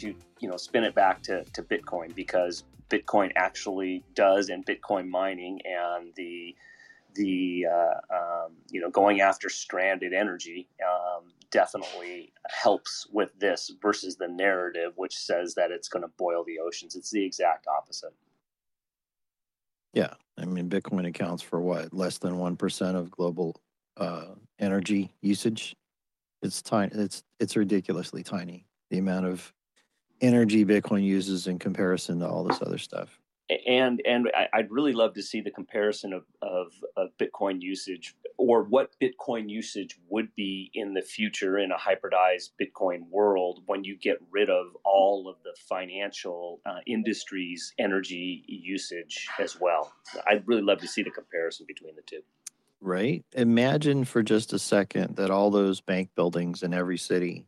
to you know spin it back to, to Bitcoin because Bitcoin actually does and Bitcoin mining and the the uh, um, you know going after stranded energy um, definitely helps with this versus the narrative which says that it's going to boil the oceans. It's the exact opposite. Yeah, I mean Bitcoin accounts for what less than one percent of global uh, energy usage. It's tiny. It's it's ridiculously tiny. The amount of energy Bitcoin uses in comparison to all this other stuff. And and I'd really love to see the comparison of, of, of Bitcoin usage or what Bitcoin usage would be in the future in a hybridized Bitcoin world when you get rid of all of the financial uh, industry's energy usage as well. I'd really love to see the comparison between the two. Right. Imagine for just a second that all those bank buildings in every city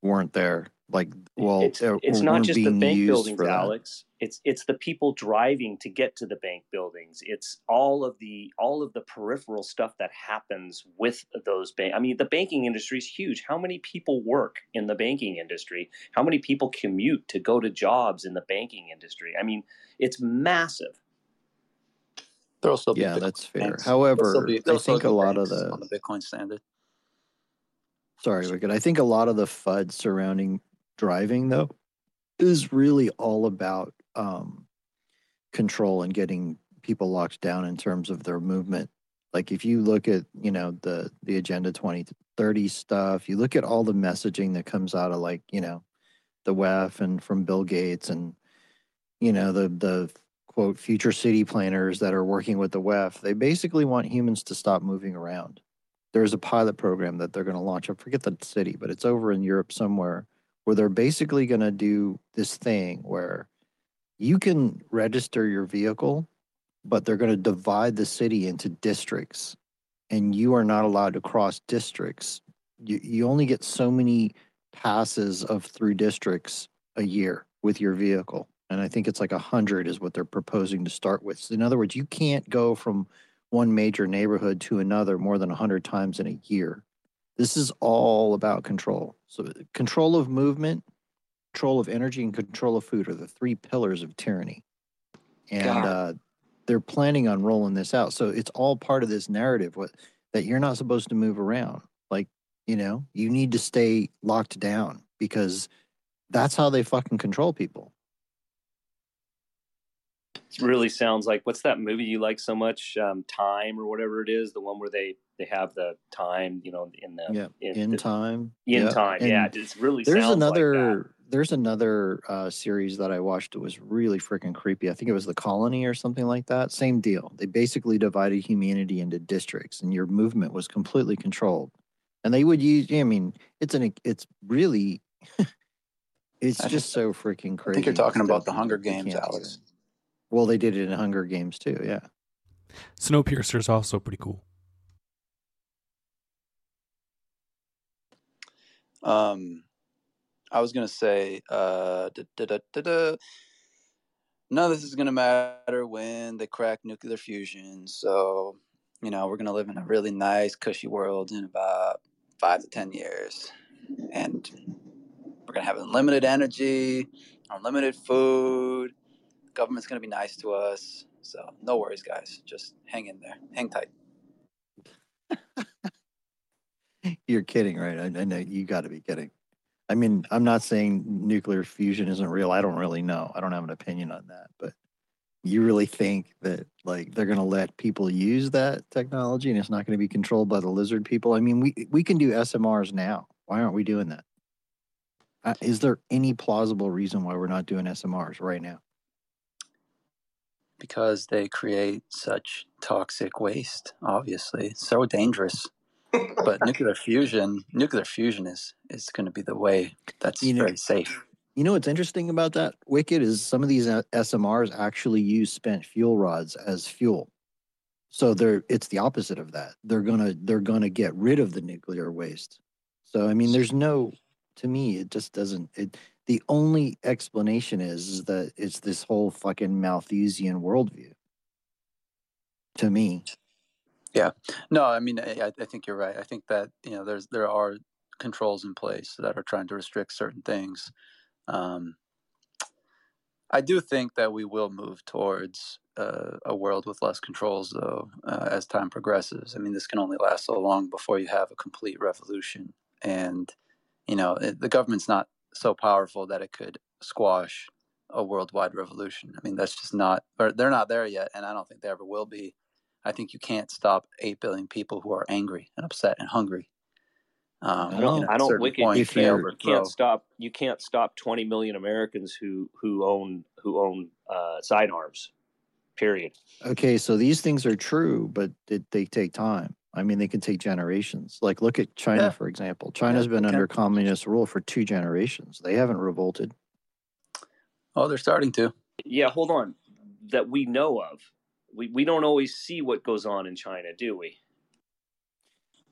weren't there like well it's, uh, it's not just the bank buildings alex. It's it's the people driving to get to the bank buildings. It's all of the all of the peripheral stuff that happens with those bank i mean the banking industry is huge. How many people work in the banking industry? How many people commute to go to jobs in the banking industry? I mean it's massive. There'll still be yeah that's fair. Banks. however be, i think a lot of the on the bitcoin standard. Sorry wicked. I think a lot of the fud surrounding driving though is really all about um, control and getting people locked down in terms of their movement. Like if you look at you know the the agenda 2030 stuff, you look at all the messaging that comes out of like you know the WEF and from Bill Gates and you know the the quote future city planners that are working with the WEF. They basically want humans to stop moving around. There's a pilot program that they're going to launch. I forget the city, but it's over in Europe somewhere where they're basically going to do this thing where you can register your vehicle, but they're going to divide the city into districts and you are not allowed to cross districts. You, you only get so many passes of through districts a year with your vehicle. And I think it's like a hundred is what they're proposing to start with. So in other words, you can't go from one major neighborhood to another more than a hundred times in a year. This is all about control. So, control of movement, control of energy, and control of food are the three pillars of tyranny. And uh, they're planning on rolling this out. So, it's all part of this narrative what, that you're not supposed to move around. Like, you know, you need to stay locked down because that's how they fucking control people. It really sounds like what's that movie you like so much? Um, time or whatever it is, the one where they they have the time, you know, in the yeah in, in the, time, in yeah. time. And yeah, it's really there's another like there's another uh, series that I watched that was really freaking creepy. I think it was The Colony or something like that. Same deal. They basically divided humanity into districts, and your movement was completely controlled. And they would use. I mean, it's an it's really. it's I just so freaking crazy. I think you're talking about the Hunger Games, Alex. Well, they did it in Hunger Games too. Yeah. Snowpiercer is also pretty cool. Um, I was gonna say, uh, da, da, da, none of this is gonna matter when they crack nuclear fusion. So, you know, we're gonna live in a really nice, cushy world in about five to ten years, and we're gonna have unlimited energy, unlimited food. The government's gonna be nice to us. So, no worries, guys. Just hang in there, hang tight. You're kidding, right? I, I know you got to be kidding. I mean, I'm not saying nuclear fusion isn't real. I don't really know. I don't have an opinion on that, but You really think that like they're going to let people use that technology and it's not going to be controlled by the lizard people? I mean, we we can do SMRs now. Why aren't we doing that? Uh, is there any plausible reason why we're not doing SMRs right now? because they create such toxic waste. Obviously, so dangerous. But nuclear fusion, nuclear fusion is is going to be the way that's You know- very safe. You know what's interesting about that, Wicked, is some of these uh, SMRs actually use spent fuel rods as fuel. So they're it's the opposite of that. They're gonna they're gonna get rid of the nuclear waste. So I mean, there's no to me, it just doesn't it the only explanation is, is that it's this whole fucking Malthusian worldview. To me. Yeah, no, I mean, I, I think you're right. I think that you know, there's there are controls in place that are trying to restrict certain things. Um, I do think that we will move towards uh, a world with less controls, though, uh, as time progresses. I mean, this can only last so long before you have a complete revolution, and you know, it, the government's not so powerful that it could squash a worldwide revolution. I mean, that's just not, or they're not there yet, and I don't think they ever will be. I think you can't stop eight billion people who are angry and upset and hungry. Um, I don't. and at I a don't. Wicked. point, You if can't, you're- you can't stop. You can't stop 20 million Americans who who own who own uh, sidearms. Period. Okay, so these things are true, but it, they take time. I mean, they can take generations. Like, look at China, Yeah. for example. China's Yeah, been they under communist rule for two generations. They haven't revolted. Oh, they're starting to. Yeah. Hold on. That we know of. We we don't always see what goes on in China, do we?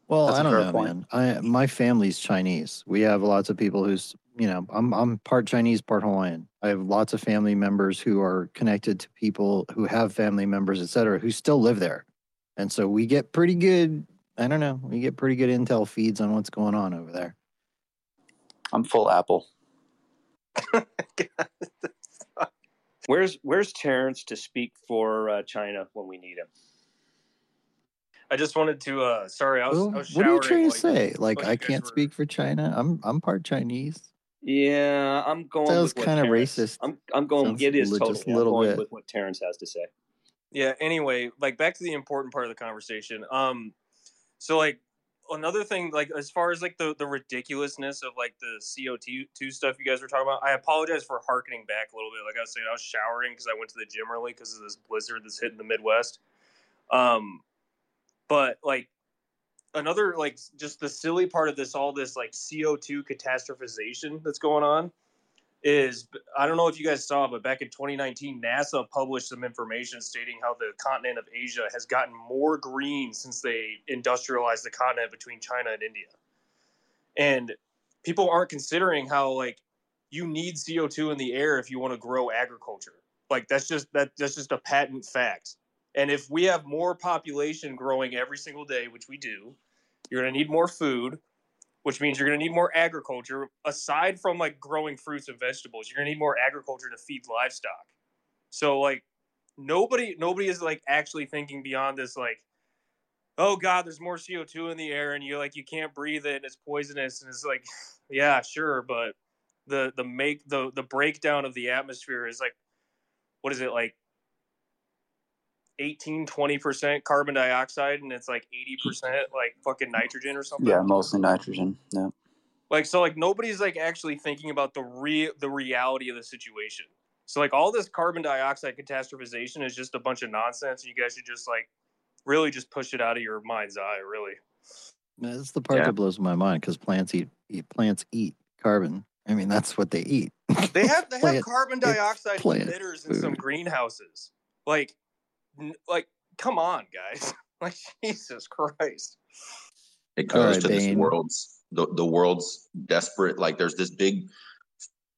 Well, That's I a don't know, point. man. I my family's Chinese. We have lots of people who's you know I'm I'm part Chinese, part Hawaiian. I have lots of family members who are connected to people who have family members, et cetera, who still live there, and so we get pretty good. I don't know. We get pretty good intel feeds on what's going on over there. I'm full Apple. Where's Where's Terrence to speak for uh, China when we need him? I just wanted to. uh Sorry, I was. Well, I was what are you showering trying to say? Like I can't were- speak for China. I'm I'm part Chinese. Yeah, I'm going. Sounds with what kinda racist. I'm I'm going. Sounds It is li- totally. just a I'm little going bit. with what Terrence has to say. Yeah. Anyway, like back to the important part of the conversation. Um, so like another thing, like as far as like the the ridiculousness of like the CO two stuff you guys were talking about, I apologize for harkening back a little bit. Like I was saying, I was showering because I went to the gym early because of this blizzard that's hitting the Midwest. Um, but like another like just the silly part of this all this like CO2 catastrophization that's going on is I don't know if you guys saw, but back in 2019, NASA published some information stating how the continent of Asia has gotten more green since they industrialized the continent between China and India. And people aren't considering how like you need CO2 in the air if you want to grow agriculture. Like that's just that that's just a patent fact. And if we have more population growing every single day, which we do, you're going to need more food, which means you're going to need more agriculture. Aside from like growing fruits and vegetables, you're going to need more agriculture to feed livestock. So like nobody nobody is like actually thinking beyond this like oh god there's more co2 in the air and you're like you can't breathe it and it's poisonous and it's like yeah sure but the the make the the breakdown of the atmosphere is like what is it like 18 20% carbon dioxide and it's like 80% like fucking nitrogen or something Yeah, mostly nitrogen. Yeah. like so like nobody's like actually thinking about the real the reality of the situation so like all this carbon dioxide catastrophization is just a bunch of nonsense and you guys should just like really just push it out of your mind's eye really That's the part Yeah. that blows my mind because plants eat, eat plants eat carbon. I mean, that's what they eat. they have they have Plant- carbon dioxide plant emitters in some greenhouses like n- like come on guys like jesus christ It All goes right, to this world's the, the world's desperate like there's this big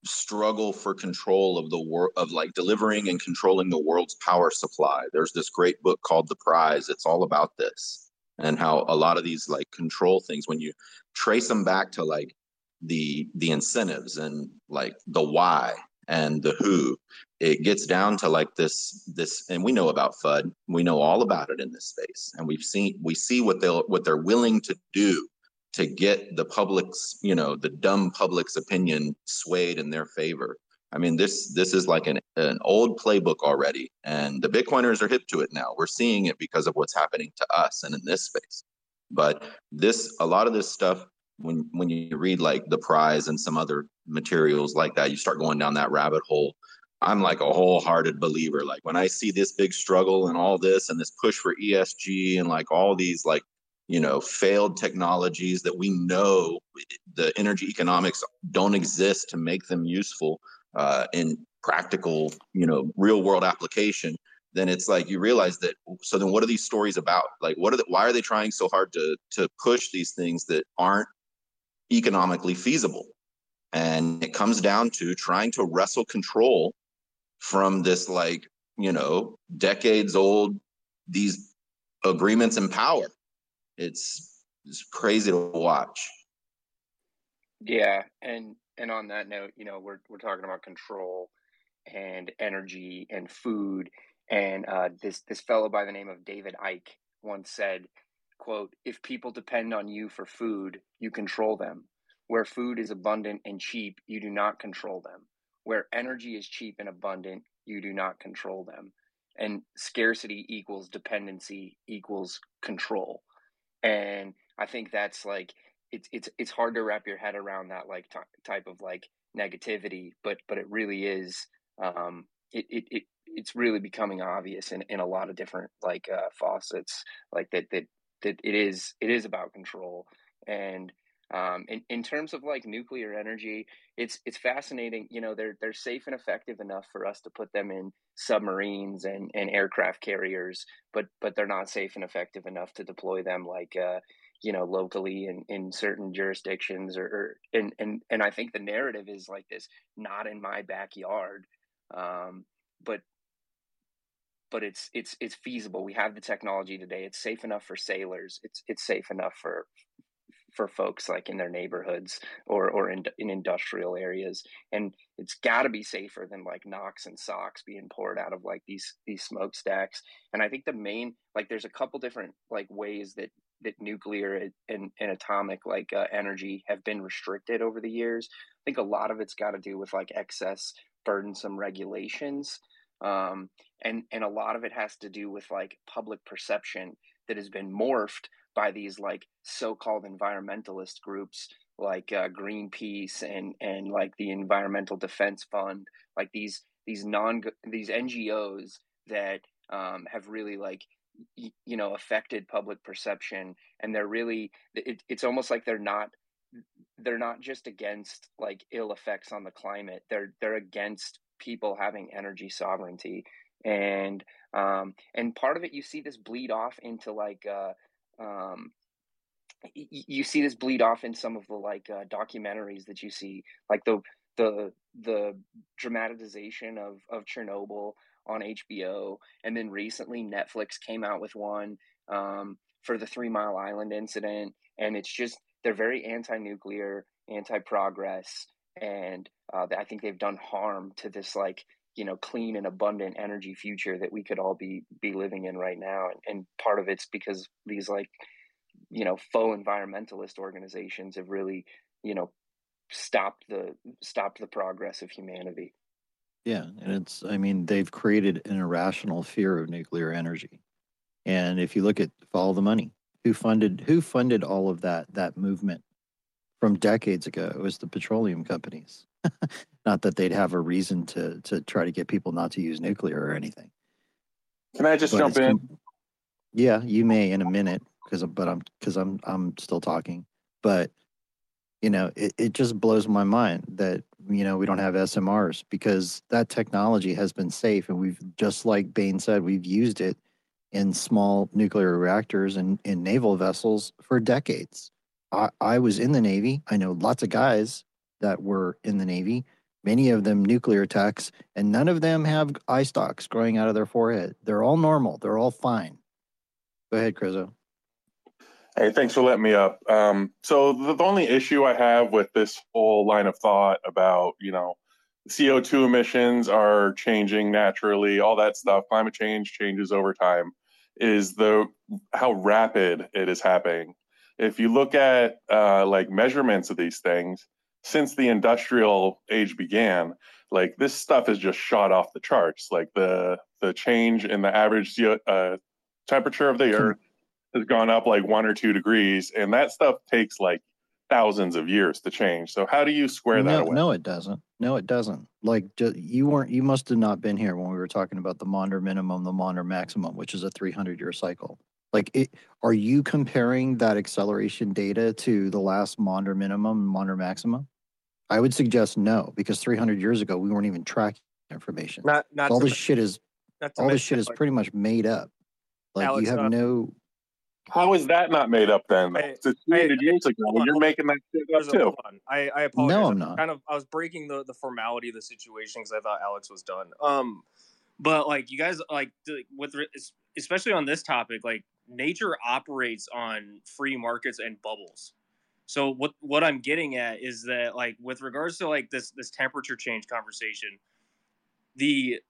struggle for control of the world of like delivering and controlling the world's power supply. There's this great book called The Prize. It's all about this and how a lot of these like control things when you trace them back to like the the incentives and like the why and the who it gets down to like this this and we know about fud we know all about it in this space and we've seen we see what they'll what they're willing to do to get the public's you know the dumb public's opinion swayed in their favor I mean, this this is like an an old playbook already, and the Bitcoiners are hip to it now. We're seeing it because of what's happening to us and in this space. But this, a lot of this stuff, when when you read like the prize and some other materials like that, you start going down that rabbit hole. I'm like a wholehearted believer. Like when I see this big struggle and all this and this push for ESG and like all these like you know failed technologies that we know the energy economics don't exist to make them useful uh, in practical, you know, real world application, then it's like you realize that. So then, what are these stories about? Like, what are the, why are they trying so hard to to push these things that aren't economically feasible? And it comes down to trying to wrestle control from this, like, you know, decades old these agreements and power. It's it's crazy to watch. Yeah, and and on that note, you know, we're we're talking about control and energy and food. And uh, this this fellow by the name of David Icke once said, "quote If people depend on you for food, you control them. Where food is abundant and cheap, you do not control them. Where energy is cheap and abundant, you do not control them. And scarcity equals dependency equals control. And I think that's like it's it's it's hard to wrap your head around that like t- type of like negativity, but but it really is. Um, it, it, it it's really becoming obvious in, in a lot of different like uh, faucets, like that that that it is it is about control and um, in, in terms of like nuclear energy, it's it's fascinating. You know, they're they're safe and effective enough for us to put them in submarines and, and aircraft carriers, but but they're not safe and effective enough to deploy them like uh, you know locally in, in certain jurisdictions or, or and, and and I think the narrative is like this not in my backyard. Um, but but it's it's it's feasible. We have the technology today. It's safe enough for sailors. It's it's safe enough for for folks like in their neighborhoods or or in, in industrial areas and it's got to be safer than like NOx and SOx being poured out of like these these smokestacks and i think the main like there's a couple different like ways that that nuclear and, and atomic like uh, energy have been restricted over the years. I think a lot of it's got to do with like excess burdensome regulations um, and and a lot of it has to do with like public perception that has been morphed by these like so-called environmentalist groups like uh, Greenpeace and and like the Environmental Defense Fund, like these these non these NGOs that um, have really like y- you know affected public perception, and they're really it, it's almost like they're not they're not just against like ill effects on the climate. They're they're against people having energy sovereignty. And um and part of it you see this bleed off into like uh um, you see this bleed off in some of the like uh, documentaries that you see, like the the the dramatization of of Chernobyl on HBO, and then recently Netflix came out with one um, for the Three Mile Island incident, and it's just they're very anti-nuclear, anti-progress, and uh, I think they've done harm to this like you know clean and abundant energy future that we could all be be living in right now and, and part of it's because these like you know faux environmentalist organizations have really you know stopped the stopped the progress of humanity. Yeah and it's i mean they've created an irrational fear of nuclear energy. And if you look at follow the money who funded who funded all of that that movement from decades ago it was the petroleum companies not that they'd have a reason to to try to get people not to use nuclear or anything. Can I just but jump in? Yeah, you may in a minute because but I'm because I'm I'm still talking. But you know, it, it just blows my mind that you know we don't have SMRs because that technology has been safe and we've just like Bain said, we've used it in small nuclear reactors and in naval vessels for decades. I, I was in the Navy. I know lots of guys that were in the Navy, many of them nuclear techs, and none of them have eye stalks growing out of their forehead. They're all normal. They're all fine. Go ahead, Krizo. Hey, thanks for letting me up. Um, so the, the only issue I have with this whole line of thought about, you know, CO2 emissions are changing naturally, all that stuff, climate change changes over time, is the how rapid it is happening. If you look at uh, like measurements of these things, since the industrial age began, like this stuff has just shot off the charts. Like the the change in the average uh, temperature of the Earth has gone up like one or two degrees, and that stuff takes like thousands of years to change. So how do you square that no, away? No, it doesn't. No, it doesn't. Like you weren't. You must have not been here when we were talking about the Maunder minimum, the Maunder maximum, which is a 300 year cycle. Like, it, are you comparing that acceleration data to the last Maunder minimum, and Maunder maximum? I would suggest no, because 300 years ago we weren't even tracking information. Not, not all this men- shit is not all this shit is like, pretty much made up. Like Alex, you have uh, no. How is that not made up then? Hey, It's 200 hey, years ago. hold on, You're making that shit up too. I, I apologize. No, I'm I'm not. Kind of, I was breaking the, the formality of the situation because I thought Alex was done. Um, but like you guys, like with especially on this topic, like nature operates on free markets and bubbles. So what what I'm getting at is that like with regards to like this this temperature change conversation, the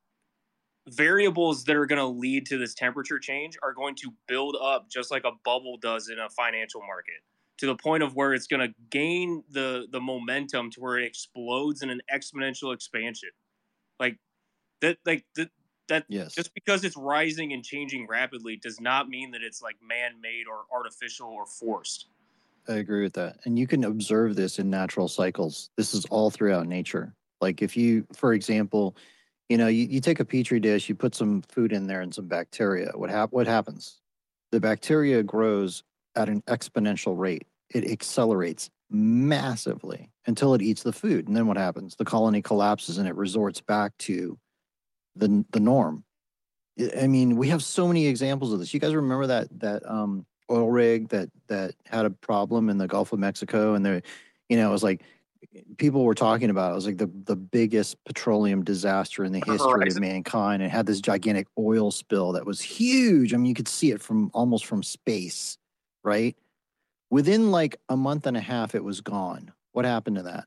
variables that are going to lead to this temperature change are going to build up just like a bubble does in a financial market to the point of where it's going to gain the the momentum to where it explodes in an exponential expansion like that like that that Yes. just because it's rising and changing rapidly does not mean that it's like man-made or artificial or forced I agree with that. And you can observe this in natural cycles. This is all throughout nature. Like if you, for example, you know, you, you take a petri dish, you put some food in there and some bacteria. What hap- what happens? The bacteria grows at an exponential rate. It accelerates massively until it eats the food. And then what happens? The colony collapses and it resorts back to the the norm. I- mean, we have so many examples of this. You guys remember that that um oil rig that that had a problem in the Gulf of Mexico, and there, you know, it was like people were talking about. It was like the the biggest petroleum disaster in the history of mankind. It had this gigantic oil spill that was huge. I mean, you could see it from almost from space, right? Within like a month and a half, it was gone. What happened to that?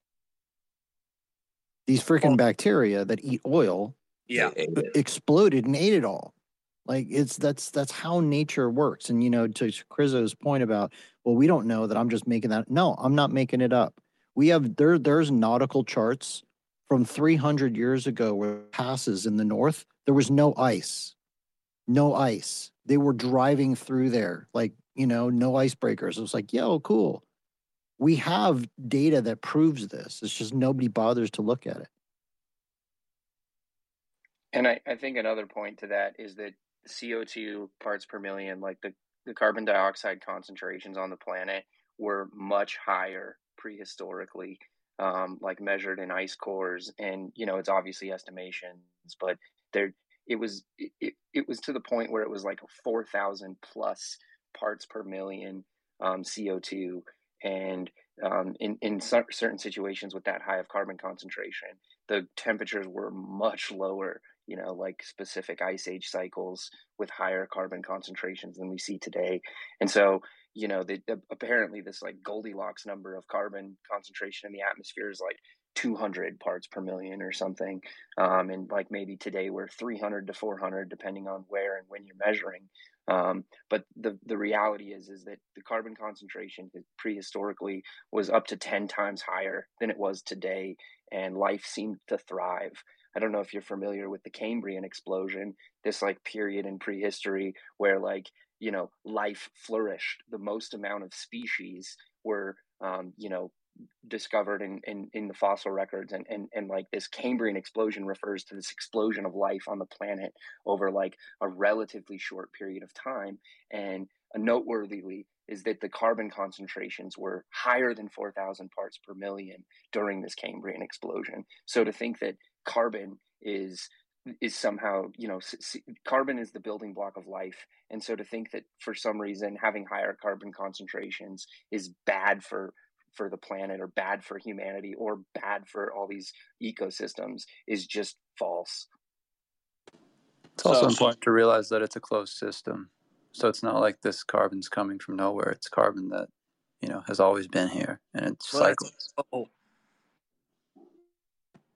These freaking bacteria that eat oil yeah exploded and ate it all. Like it's that's that's how nature works. And you know, to Chrizzo's point about, well, we don't know that I'm just making that. No, I'm not making it up. We have there there's nautical charts from 300 years ago where passes in the north there was no ice, no ice. They were driving through there like you know no icebreakers. It was like yo cool. We have data that proves this. It's just nobody bothers to look at it. And I, I think another point to that is that CO2 parts per million, like the, the carbon dioxide concentrations on the planet, were much higher prehistorically, um, like measured in ice cores. And, you know, it's obviously estimations, but there, it was, it, it, was to the point where it was like 4,000 plus parts per million um, CO2. And um, in, in certain situations with that high of carbon concentration, the temperatures were much lower you know, like specific ice age cycles with higher carbon concentrations than we see today. And so, you know, the, the, apparently this like Goldilocks number of carbon concentration in the atmosphere is like 200 parts per million or something. Um, and like maybe today we're 300 to 400, depending on where and when you're measuring. Um, but the, the reality is, is that the carbon concentration prehistorically was up to 10 times higher than it was today. And life seemed to thrive. I don't know if you're familiar with the Cambrian explosion, this like period in prehistory where like, you know, life flourished. The most amount of species were, um, you know, discovered in, in, in the fossil records. And, and, and like this Cambrian explosion refers to this explosion of life on the planet over like a relatively short period of time. And noteworthily is that the carbon concentrations were higher than 4,000 parts per million during this Cambrian explosion. So to think that carbon is is somehow you know c- carbon is the building block of life and so to think that for some reason having higher carbon concentrations is bad for for the planet or bad for humanity or bad for all these ecosystems is just false It's also So- important to realize that it's a closed system. So it's not like this carbon's coming from nowhere. It's carbon that, you know, has always been here and it Well, that's- cycles. oh,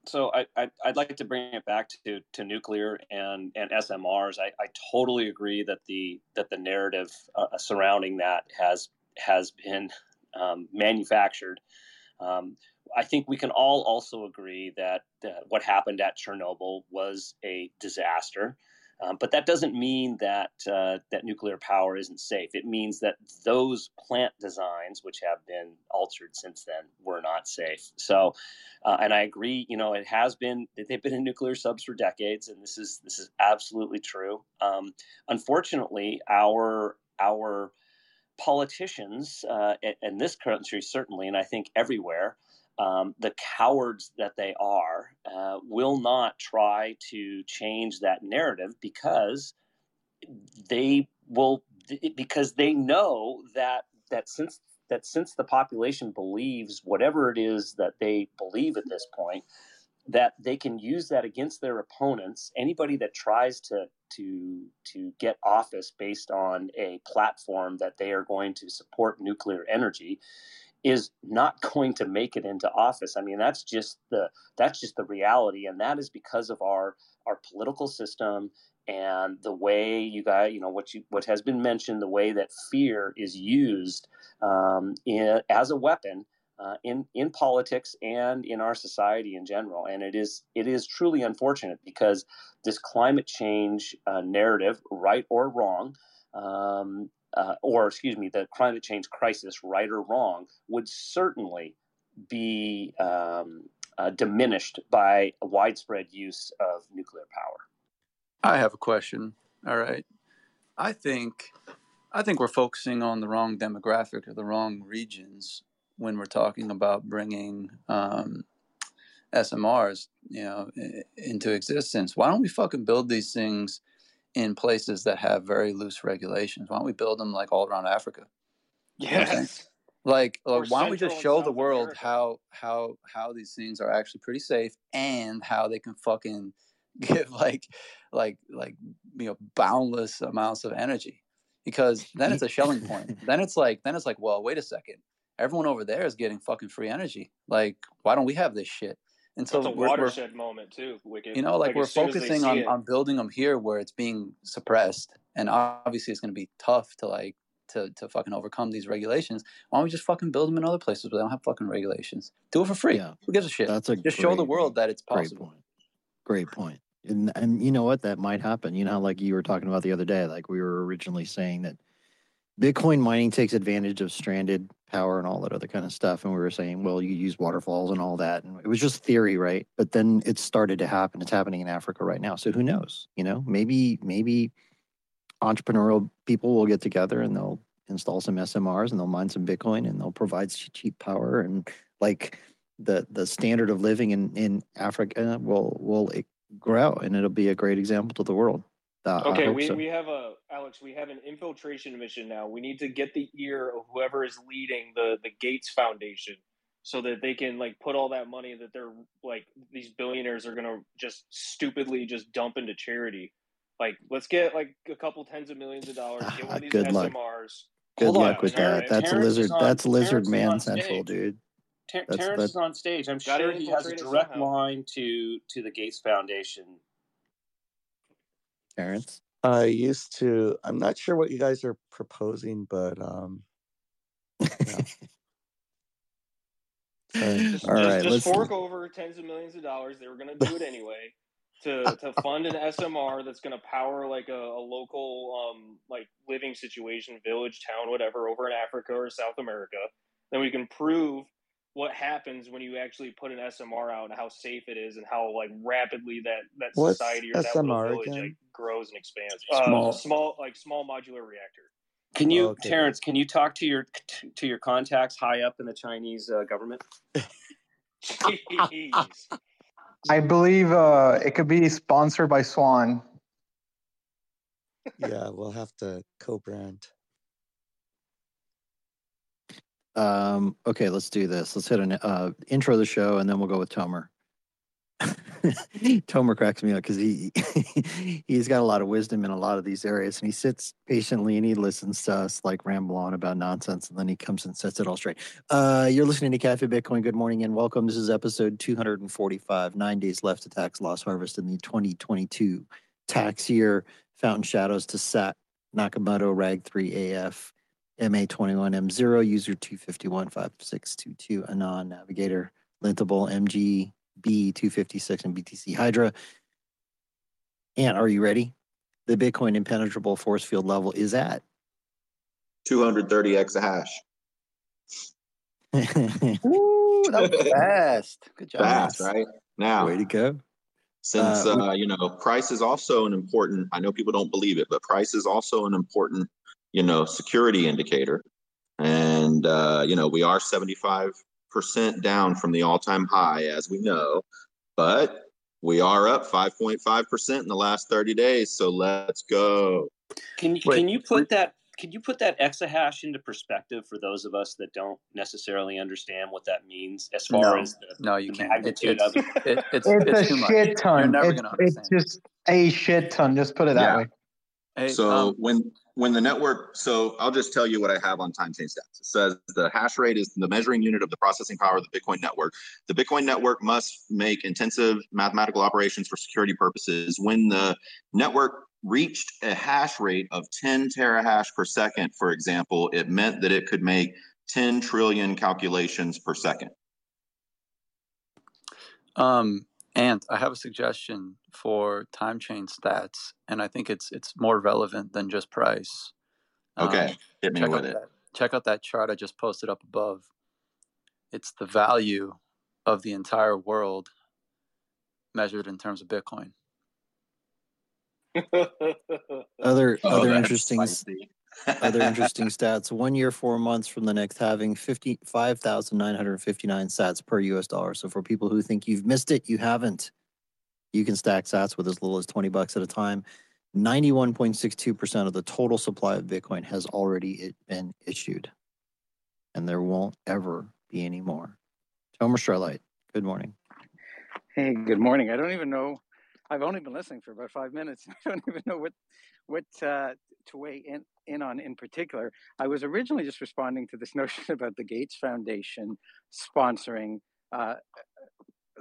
So I, I I'd like to bring it back to, to nuclear and, and SMRs. I, I totally agree that the that the narrative uh, surrounding that has has been um, manufactured. Um, I think we can all also agree that uh, what happened at Chernobyl was a disaster. Um, but that doesn't mean that uh, that nuclear power isn't safe. It means that those plant designs, which have been altered since then, were not safe. So, uh, and I agree. You know, it has been they've been in nuclear subs for decades, and this is this is absolutely true. Um, unfortunately, our our politicians uh, in this country certainly, and I think everywhere, um, the cowards that they are uh, will not try to change that narrative because they will because they know that that since that since the population believes whatever it is that they believe at this point that they can use that against their opponents. Anybody that tries to to to get office based on a platform that they are going to support nuclear energy is not going to make it into office. I mean, that's just the that's just the reality, and that is because of our our political system and the way you got you know what you what has been mentioned, the way that fear is used um, in, as a weapon. Uh, in in politics and in our society in general, and it is it is truly unfortunate because this climate change uh, narrative, right or wrong, um, uh, or excuse me, the climate change crisis, right or wrong, would certainly be um, uh, diminished by a widespread use of nuclear power. I have a question. All right, I think I think we're focusing on the wrong demographic or the wrong regions when we're talking about bringing um, SMRs, you know, into existence. Why don't we fucking build these things? In places that have very loose regulations. Why don't we build them like all around Africa? Yes. Like, uh, like why don't we just show the world America. how how how these things are actually pretty safe and how they can fucking give like like like you know boundless amounts of energy because then it's a Schelling point. then it's like then it's like well wait a second everyone over there is getting fucking free energy. Like why don't we have this shit? And so it's a watershed moment too. Wicked. You know, like, like we're focusing on, on building them here where it's being suppressed, and obviously it's going to be tough to like to to fucking overcome these regulations. Why don't we just fucking build them in other places where they don't have fucking regulations? Do it for free. Yeah. Who gives a shit? That's a just great, show the world that it's possible. Great point. Great point. And and you know what? That might happen. You know, like you were talking about the other day, like we were originally saying that Bitcoin mining takes advantage of stranded power and all that other kind of stuff. And we were saying, well, you use waterfalls and all that. And it was just theory, right? But then it started to happen. It's happening in Africa right now. So who knows? You know, maybe, maybe entrepreneurial people will get together and they'll install some SMRs and they'll mine some Bitcoin and they'll provide cheap power and like the the standard of living in in Africa will will grow and it'll be a great example to the world. Uh, okay, we, so. we have a Alex. We have an infiltration mission now. We need to get the ear of whoever is leading the the Gates Foundation, so that they can like put all that money that they're like these billionaires are gonna just stupidly just dump into charity. Like, let's get like a couple tens of millions of dollars. Get one of these Good SMRs. Luck. Good Hold luck on, with that. That's Terrence lizard. On, that's lizard man central, dude. Ter- Terrence is on stage. I'm sure he has a direct line to to the Gates Foundation Terrence? I used to. I'm not sure what you guys are proposing, but um, yeah. just, All just, right, just fork over tens of millions of dollars. They were going to do it anyway to to fund an SMR that's going to power like a, a, local um like living situation, village, town, whatever, over in Africa or South America. Then we can prove what happens when you actually put an SMR out and how safe it is and how like rapidly that that What's society or that little village like, grows and expands. Small, uh, small, like small modular reactor. Can you, oh, okay. Terrence? Can you talk to your to your contacts high up in the Chinese uh, government? I believe uh, it could be sponsored by Swan. yeah, we'll have to co-brand. Um, okay, let's do this. Let's hit an uh, intro of the show, and then we'll go with Tomer. Tomer cracks me up because he he's got a lot of wisdom in a lot of these areas, and he sits patiently and he listens to us like ramble on about nonsense, and then he comes and sets it all straight. Uh, you're listening to Cafe Bitcoin. Good morning and welcome. This is episode 245. Nine days left to tax loss harvest in the 2022 tax year. Fountain Shadows to Sat Nakamoto Rag 3 AF MA21M0, user 2515622, Anon Navigator, Lintable, MGB 256, and BTC Hydra. And are you ready? The Bitcoin impenetrable force field level is at 230 exahash. Ooh, that was fast. Good job. Fast, right? Now, Way to go. since Uh, uh, you know price is also an important i know people don't believe it but price is also an important you know security indicator and uh, you know we are 75% down from the all-time high as we know but we are up 5.5% in the last 30 days so let's go Can you Wait, can you put that can you put that exahash into perspective for those of us that don't necessarily understand what that means as far No, as the, no, you the can't. Magnitude it's, of it? it, it's, It's, it's a too much. shit ton. You're never it's, gonna it's just a shit ton. Just put it that Yeah. way. Hey, so um, when when the network so i'll just tell you what i have on time chain stats. It says the hash rate is the measuring unit of the processing power of the bitcoin network. The bitcoin network must make intensive mathematical operations for security purposes. When the network reached a hash rate of 10 terahash per second for example it meant that it could make 10 trillion calculations per second. Um, and I have a suggestion for time chain stats, and I think it's it's more relevant than just price. okay Um, hit me check with out it that check out that chart I just posted up above. It's the value of the entire world measured in terms of Bitcoin. Other oh other interesting s- spicy other interesting stats. One year, four months from the next halving fifty five thousand nine hundred fifty nine sats per US dollar. So for people who think you've missed it, you haven't. You can stack sats with as little as twenty bucks at a time. Ninety one point six two percent of the total supply of Bitcoin has already been issued, and there won't ever be any more. Tomer Strolight, good morning. Hey, good morning. I don't even know. I've only been listening for about five minutes. I don't even know what what uh, to weigh in, in on in particular. I was originally just responding to this notion about the Gates Foundation sponsoring uh,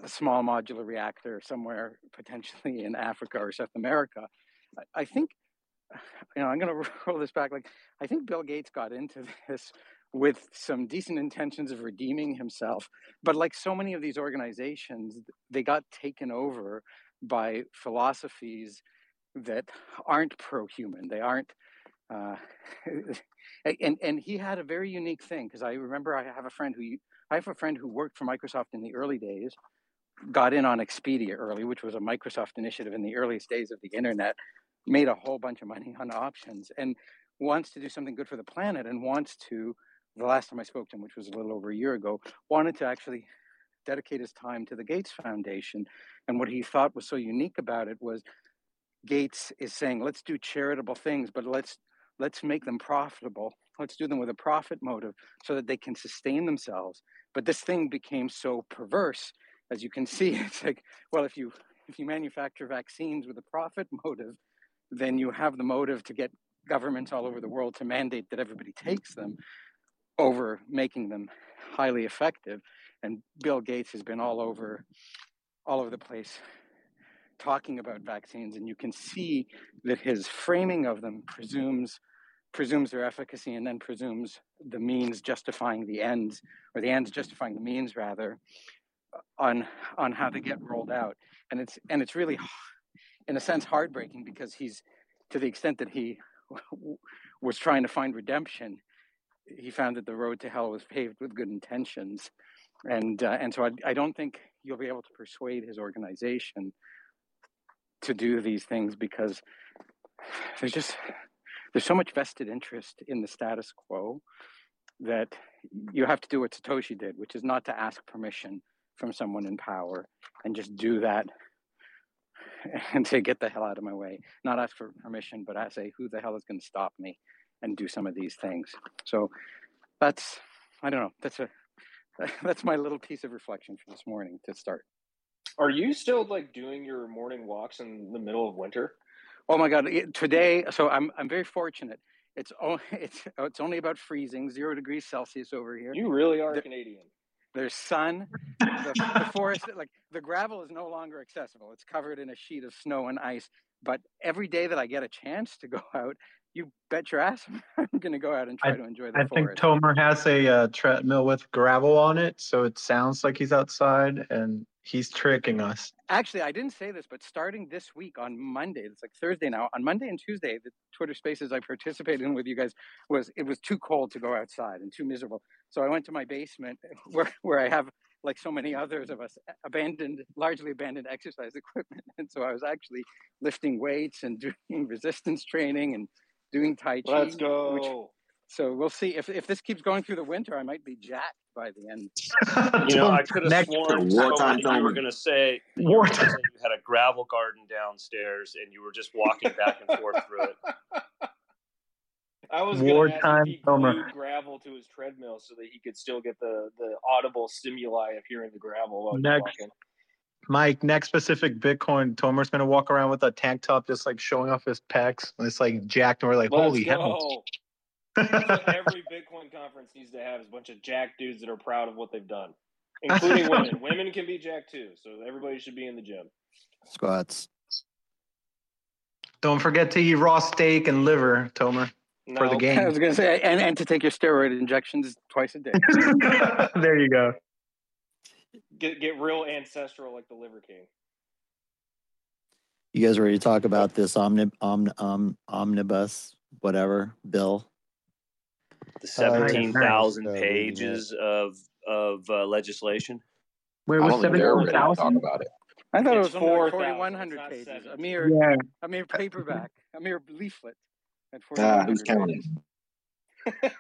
a small modular reactor somewhere potentially in Africa or South America. I, I think you know I'm going to roll this back. Like I think Bill Gates got into this with some decent intentions of redeeming himself, but like so many of these organizations, they got taken over by philosophies that aren't pro-human. They aren't. Uh, and and he had a very unique thing because I remember I have a friend who I have a friend who worked for Microsoft in the early days, got in on Expedia early, which was a Microsoft initiative in the earliest days of the internet, made a whole bunch of money on options, and wants to do something good for the planet and wants to. The last time I spoke to him, which was a little over a year ago, wanted to actually dedicate his time to the Gates Foundation. And what he thought was so unique about it was Gates is saying, let's do charitable things, but let's let's make them profitable. Let's do them with a profit motive so that they can sustain themselves. But this thing became so perverse, as you can see. It's like, well, if you if you manufacture vaccines with a profit motive, then you have the motive to get governments all over the world to mandate that everybody takes them over making them highly effective. And Bill Gates has been all over all over the place talking about vaccines, and you can see that his framing of them presumes presumes their efficacy and then presumes the means justifying the ends, or the ends justifying the means rather, on on how they get rolled out. And it's and it's really, in a sense, heartbreaking because he's to the extent that he was trying to find redemption, he found that the road to hell was paved with good intentions, and uh, and so I, I don't think you'll be able to persuade his organization to do these things because there's just there's so much vested interest in the status quo that you have to do what Satoshi did, which is not to ask permission from someone in power and just do that and say, get the hell out of my way. Not ask for permission, but I say, who the hell is going to stop me and do some of these things? So that's, I don't know, that's a, that's my little piece of reflection for this morning to start. Are you still like doing your morning walks in the middle of winter? Oh my God! Today, so I'm I'm very fortunate. It's only it's it's only about freezing, zero degrees Celsius over here. You really are the, Canadian. There's sun. The, the forest, like the gravel, is no longer accessible. It's covered in a sheet of snow and ice. But every day that I get a chance to go out you bet your ass I'm going to go out and try I, to enjoy the I think. Tomer has a uh, treadmill with gravel on it, so it sounds like he's outside and he's tricking us. Actually, I didn't say this, but starting this week on Monday, it's like Thursday now. On Monday and Tuesday, the Twitter Spaces I participated in with you guys was it was too cold to go outside and too miserable. So I went to my basement where where I have like so many others of us abandoned, largely abandoned exercise equipment, and so I was actually lifting weights and doing resistance training and doing tai chi. Let's Which, go. so we'll see if if this keeps going through the winter, I might be jacked by the end. You know, I could have Next- sworn Wartime Tomer, you were going to say you were Wartime. gonna say you had a gravel garden downstairs and you were just walking back and forth through it. I was going to ask Wartime if he Tomer. glued gravel to his treadmill so that he could still get the, the audible stimuli of hearing the gravel while Next. Walking. Mike, next specific Bitcoin, Tomer's gonna walk around with a tank top, just like showing off his pecs. And it's like jacked, and we're like, Let's holy hell! go. That's every Bitcoin conference needs to have is a bunch of jack dudes that are proud of what they've done, including women. women can be jack too, so everybody should be in the gym. Squats. Don't forget to eat raw steak and liver, Tomer, for the game. I was going to say, and, and to take your steroid injections twice a day. there you go. Get get real ancestral like the Liver King. You guys ready to talk about this omni, omni, um, omnibus, whatever bill? The yeah, seventeen thousand. Uh, pages of of uh, legislation. Where was don't think they're seventeen ready to talk about it. I thought it was only like 4,100 it's not pages. A mere, Yeah. a mere paperback, a mere leaflet at Ah, who's counting? pages.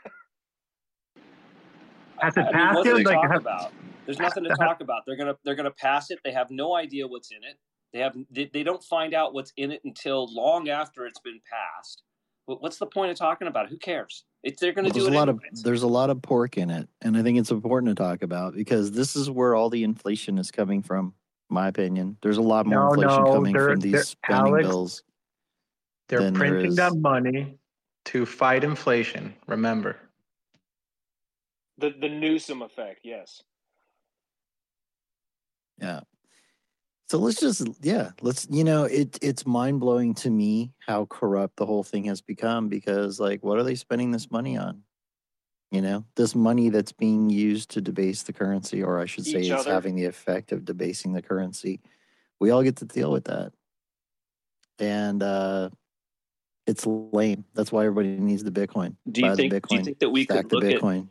Has it I mean, passed what do they yet? Like, talk have- about? There's nothing to talk about. They're gonna they're gonna pass it. They have no idea what's in it. They have they, they don't find out what's in it until long after it's been passed. But what's the point of talking about it? Who cares? It's they're gonna Well, do there's it a lot anyways. of there's a lot of pork in it, and I think it's important to talk about because this is where all the inflation is coming from. My opinion. There's a lot more No, inflation no, coming from these they're- spending Alex, bills. They're printing that money to fight inflation. Remember. The the Newsom effect, yes. Yeah. So let's just yeah, let's you know, it it's mind blowing to me how corrupt the whole thing has become because like what are they spending this money on? You know, this money that's being used to debase the currency, or I should say Each is other. having the effect of debasing the currency. We all get to deal with that. And uh it's lame. That's why everybody needs the Bitcoin. Do you Buy think the do you Bitcoin, think that we stack could look at Bitcoin,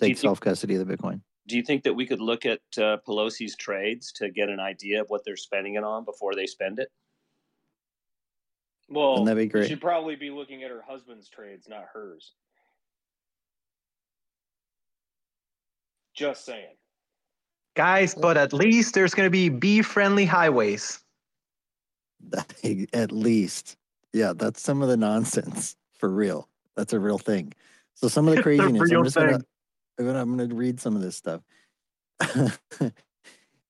you take self custody of the Bitcoin. Do you think that we could look at uh, Pelosi's trades to get an idea of what they're spending it on before they spend it? Well, Wouldn't that be you great? should probably be looking at her husband's trades, not hers. Just saying. Guys, but at least there's going to be bee friendly highways. At least. Yeah, that's some of the nonsense for real. That's a real thing. So some of the It's a craziness. real I'm just thing. Gonna I'm gonna read some of this stuff.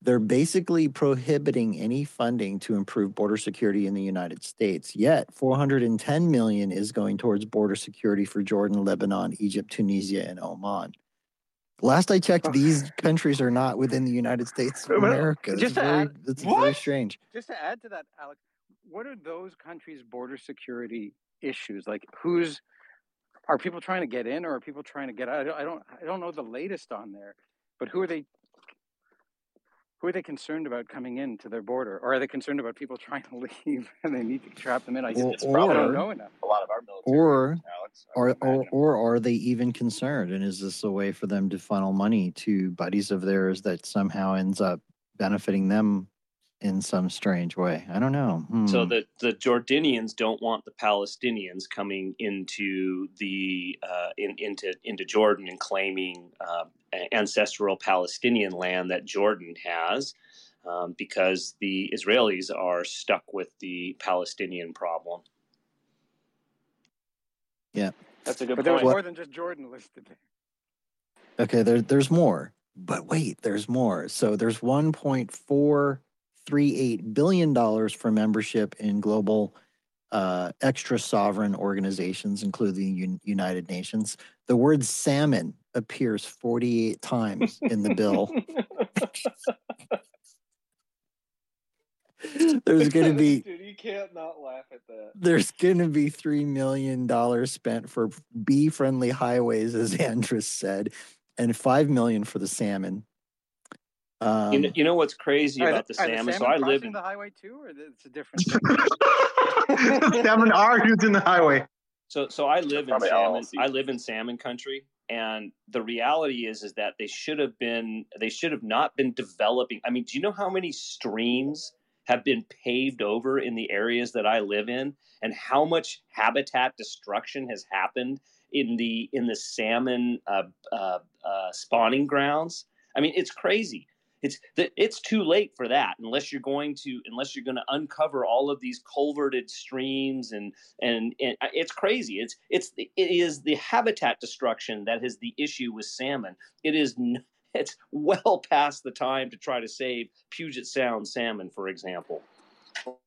They're basically prohibiting any funding to improve border security in the United States. Yet 410 million is going towards border security for Jordan, Lebanon, Egypt, Tunisia, and Oman. Last I checked, these countries are not within the United States of America. It's just to very, add- it's very strange. Just to add to that, Alex, what are those countries' border security issues? Like, who's are people trying to get in, or are people trying to get out? I don't, I don't, I don't know the latest on there, but who are they? Who are they concerned about coming in to their border, or are they concerned about people trying to leave and they need to trap them in? I, Well, it's probably, I don't know enough. A lot of our military, Or Alex. Or, or or are they even concerned? And is this a way for them to funnel money to buddies of theirs that somehow ends up benefiting them in some strange way? I don't know. So Hmm. the the Jordanians don't want the Palestinians coming into the uh, in, into into Jordan and claiming uh, ancestral Palestinian land that Jordan has, um, because the Israelis are stuck with the Palestinian problem. yeah. That's a good But there was more than just Jordan listed there. Okay. There there's more, but wait, there's more. So there's 1.438 billion dollars for membership in global uh, extra sovereign organizations, including the Un- United Nations. The word salmon appears 48 times in the bill. There's going to be Dude, you can't not laugh at that. there's going to be three million dollars spent for bee-friendly highways, as Andrus said, and five million for the salmon. Um, you, know, you know what's crazy about the, the salmon? the So I live in the highway too, or it's a different? salmon are using the highway. So so I live in salmon. I live in salmon country, and the reality is is that they should have been they should have not been developing. I mean, do you know how many streams have been paved over in the areas that I live in, and how much habitat destruction has happened in the in the salmon uh, uh, uh, spawning grounds? I mean, it's crazy. It's it's too late for that unless you're going to unless you're going to uncover all of these culverted streams and and, and uh, it's crazy. It's it's it is the habitat destruction that is the issue with salmon. It is it's well past the time to try to save Puget Sound salmon, for example.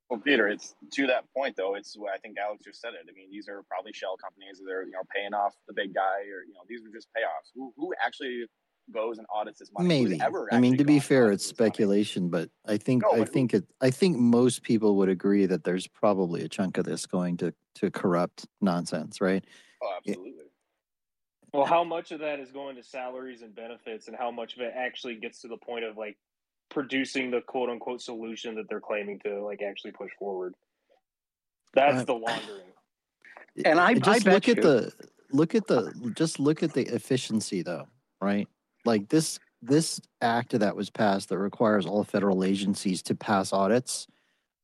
Well, Peter, it's to that point though. It's I think Alex just said it. I mean, these are probably shell companies that are you know paying off the big guy, or you know these were just payoffs. Who who actually goes and audits this money? Maybe. ever I mean, to be fair, it's speculation, but I think No, I but who- think it I think most people would agree that there's probably a chunk of this going to to corrupt nonsense, right? Oh, Yeah. absolutely. Well, how much of that is going to salaries and benefits, and how much of it actually gets to the point of like producing the quote unquote solution that they're claiming to like actually push forward? That's Uh, the laundering. And I- I just bet look at you- the look at the just look at the efficiency though, right? Like this this act that was passed that requires all federal agencies to pass audits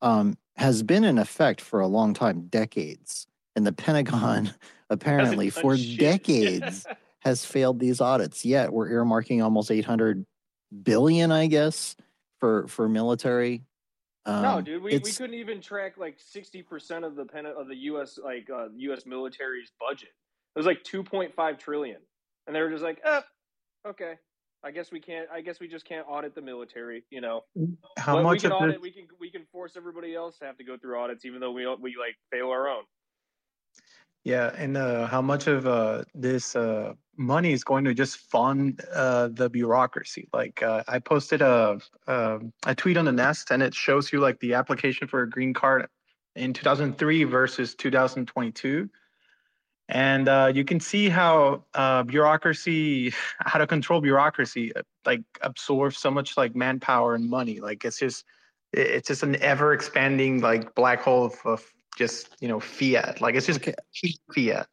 um, has been in effect for a long time, decades, and the Pentagon apparently for shit. decades has failed these audits. Yet we're earmarking almost eight hundred billion, I guess, for for military. Um, no, dude, we, we couldn't even track like sixty percent of the pen of the U.S. like uh, U.S. military's budget. It was like two point five trillion, and they were just like, eh, okay, I guess we can't. I guess we just can't audit the military. You know, How But much we can of audit? this? We can we can force everybody else to have to go through audits, even though we we like fail our own. Yeah, and uh, how much of uh, this uh, money is going to just fund uh, the bureaucracy? Like, uh, I posted a, a a tweet on the Nest, and it shows you like the application for a green card in 2003 versus 2022, and uh, you can see how uh, bureaucracy, how to control bureaucracy, uh, like absorbs so much like manpower and money. Like, it's just it's just an ever expanding like black hole of, of just you know fiat. Like, it's just cheap fiat.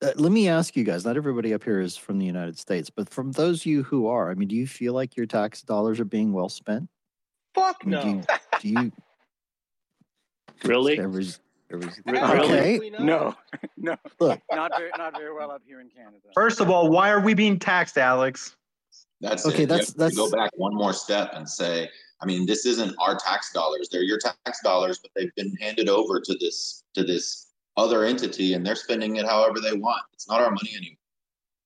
Uh, let me ask you guys. Not everybody up here is from the United States, but from those of you who are, I mean, do you feel like your tax dollars are being well spent? Fuck I mean, do you, do you Really? There was, there was, Okay. okay. No, no, Look. not very, not very well up here in Canada. First of all, why are we being taxed, Alex? That's Okay, it. You that's- to that's- go back one more step and say, I mean, this isn't our tax dollars. They're your tax dollars, but they've been handed over to this to this other entity, and they're spending it however they want. It's not our money anymore.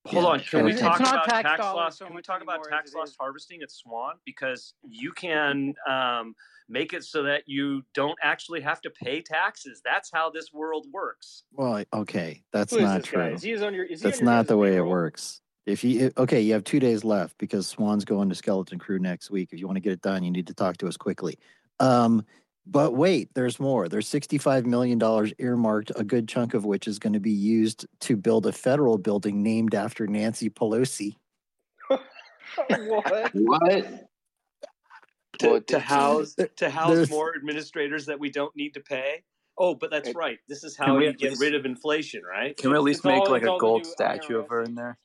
Hold Yeah, on, can we It's talk not about tax tax, dollars loss? so can we talk about tax loss harvesting at Swan? Because you can um, make it so that you don't actually have to pay taxes. That's how this world works. Well, okay, that's not true. Is he on your? Is he That's on not the way it works. If you okay, you have two days left because Swan's going to Skeleton Crew next week. If you want to get it done, you need to talk to us quickly. Um, but wait, there's more. There's $65 million earmarked, a good chunk of which is going to be used to build a federal building named after Nancy Pelosi. what? What? To, Well, to house to house there's- more administrators that we don't need to pay. Oh, but that's right. This is how we you get least- rid of inflation, right? Can we at least It's all- make like a gold new statue of her in there?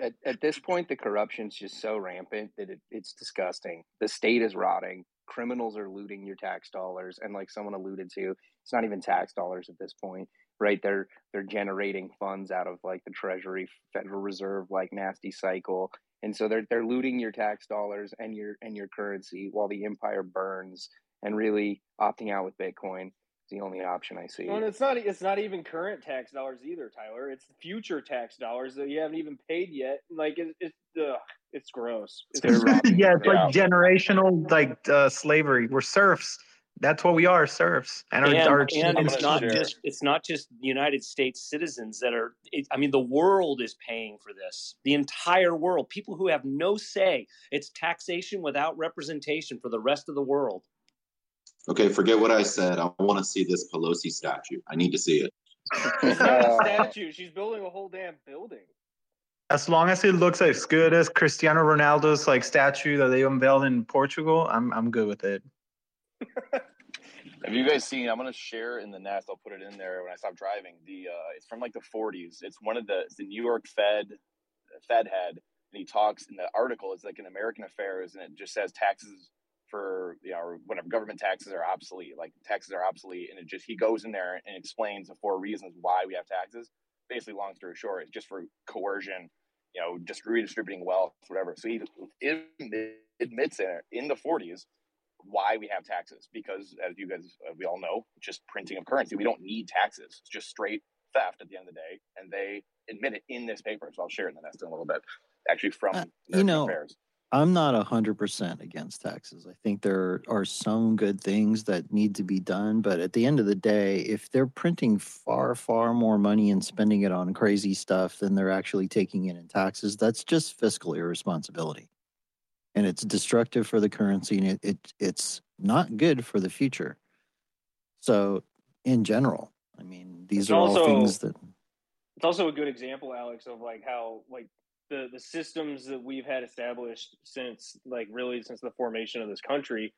At, at this point, the corruption's just so rampant that it, it's disgusting. The state is rotting. Criminals are looting your tax dollars, and like someone alluded to, it's not even tax dollars at this point, right? They're they're generating funds out of like the Treasury, Federal Reserve, like nasty cycle, and so they're they're looting your tax dollars and your and your currency while the empire burns. And really, opting out with Bitcoin is the only option I see. Well, and it's not. It's not even current tax dollars either, Tyler. It's future tax dollars that you haven't even paid yet. Like it, it's ugh, it's gross. It's yeah, it's like from- generational like uh, slavery. We're serfs. That's what we are, serfs. And our, and, our and it's not share. just it's not just United States citizens that are. It, I mean, the world is paying for this. The entire world, people who have no say. It's taxation without representation for the rest of the world. Okay, forget what I said. I want to see this Pelosi statue. I need to see it. It's not a statue. She's building a whole damn building. As long as it looks as good as Cristiano Ronaldo's like statue that they unveiled in Portugal, I'm I'm good with it. Have you guys seen? I'm gonna share in the nest. I'll put it in there when I stop driving. The uh, it's from like the 40s. It's one of the it's the New York Fed Fed head, and he talks in the article. It's like an American affairs, and it just says taxes for you know or whatever government taxes are obsolete. Like taxes are obsolete, and it just he goes in there and explains the four reasons why we have taxes. Basically, long story short, it's just for coercion. You know, just redistributing wealth, whatever. So he admits in in the 40s why we have taxes because as you guys uh, we all know just printing of currency we don't need taxes it's just straight theft at the end of the day and they admit it in this paper so i'll share it in the next in a little bit actually from Uh, you know, affairs I'm not a hundred percent against taxes. I think there are some good things that need to be done, but at the end of the day, if they're printing far, far more money and spending it on crazy stuff than they're actually taking in in taxes, that's just fiscal irresponsibility. And it's destructive for the currency and it, it it's not good for the future. So in general, I mean, these It's are all things that It's also a good example, Alex, of like how like the the systems that we've had established since like really since the formation of this country.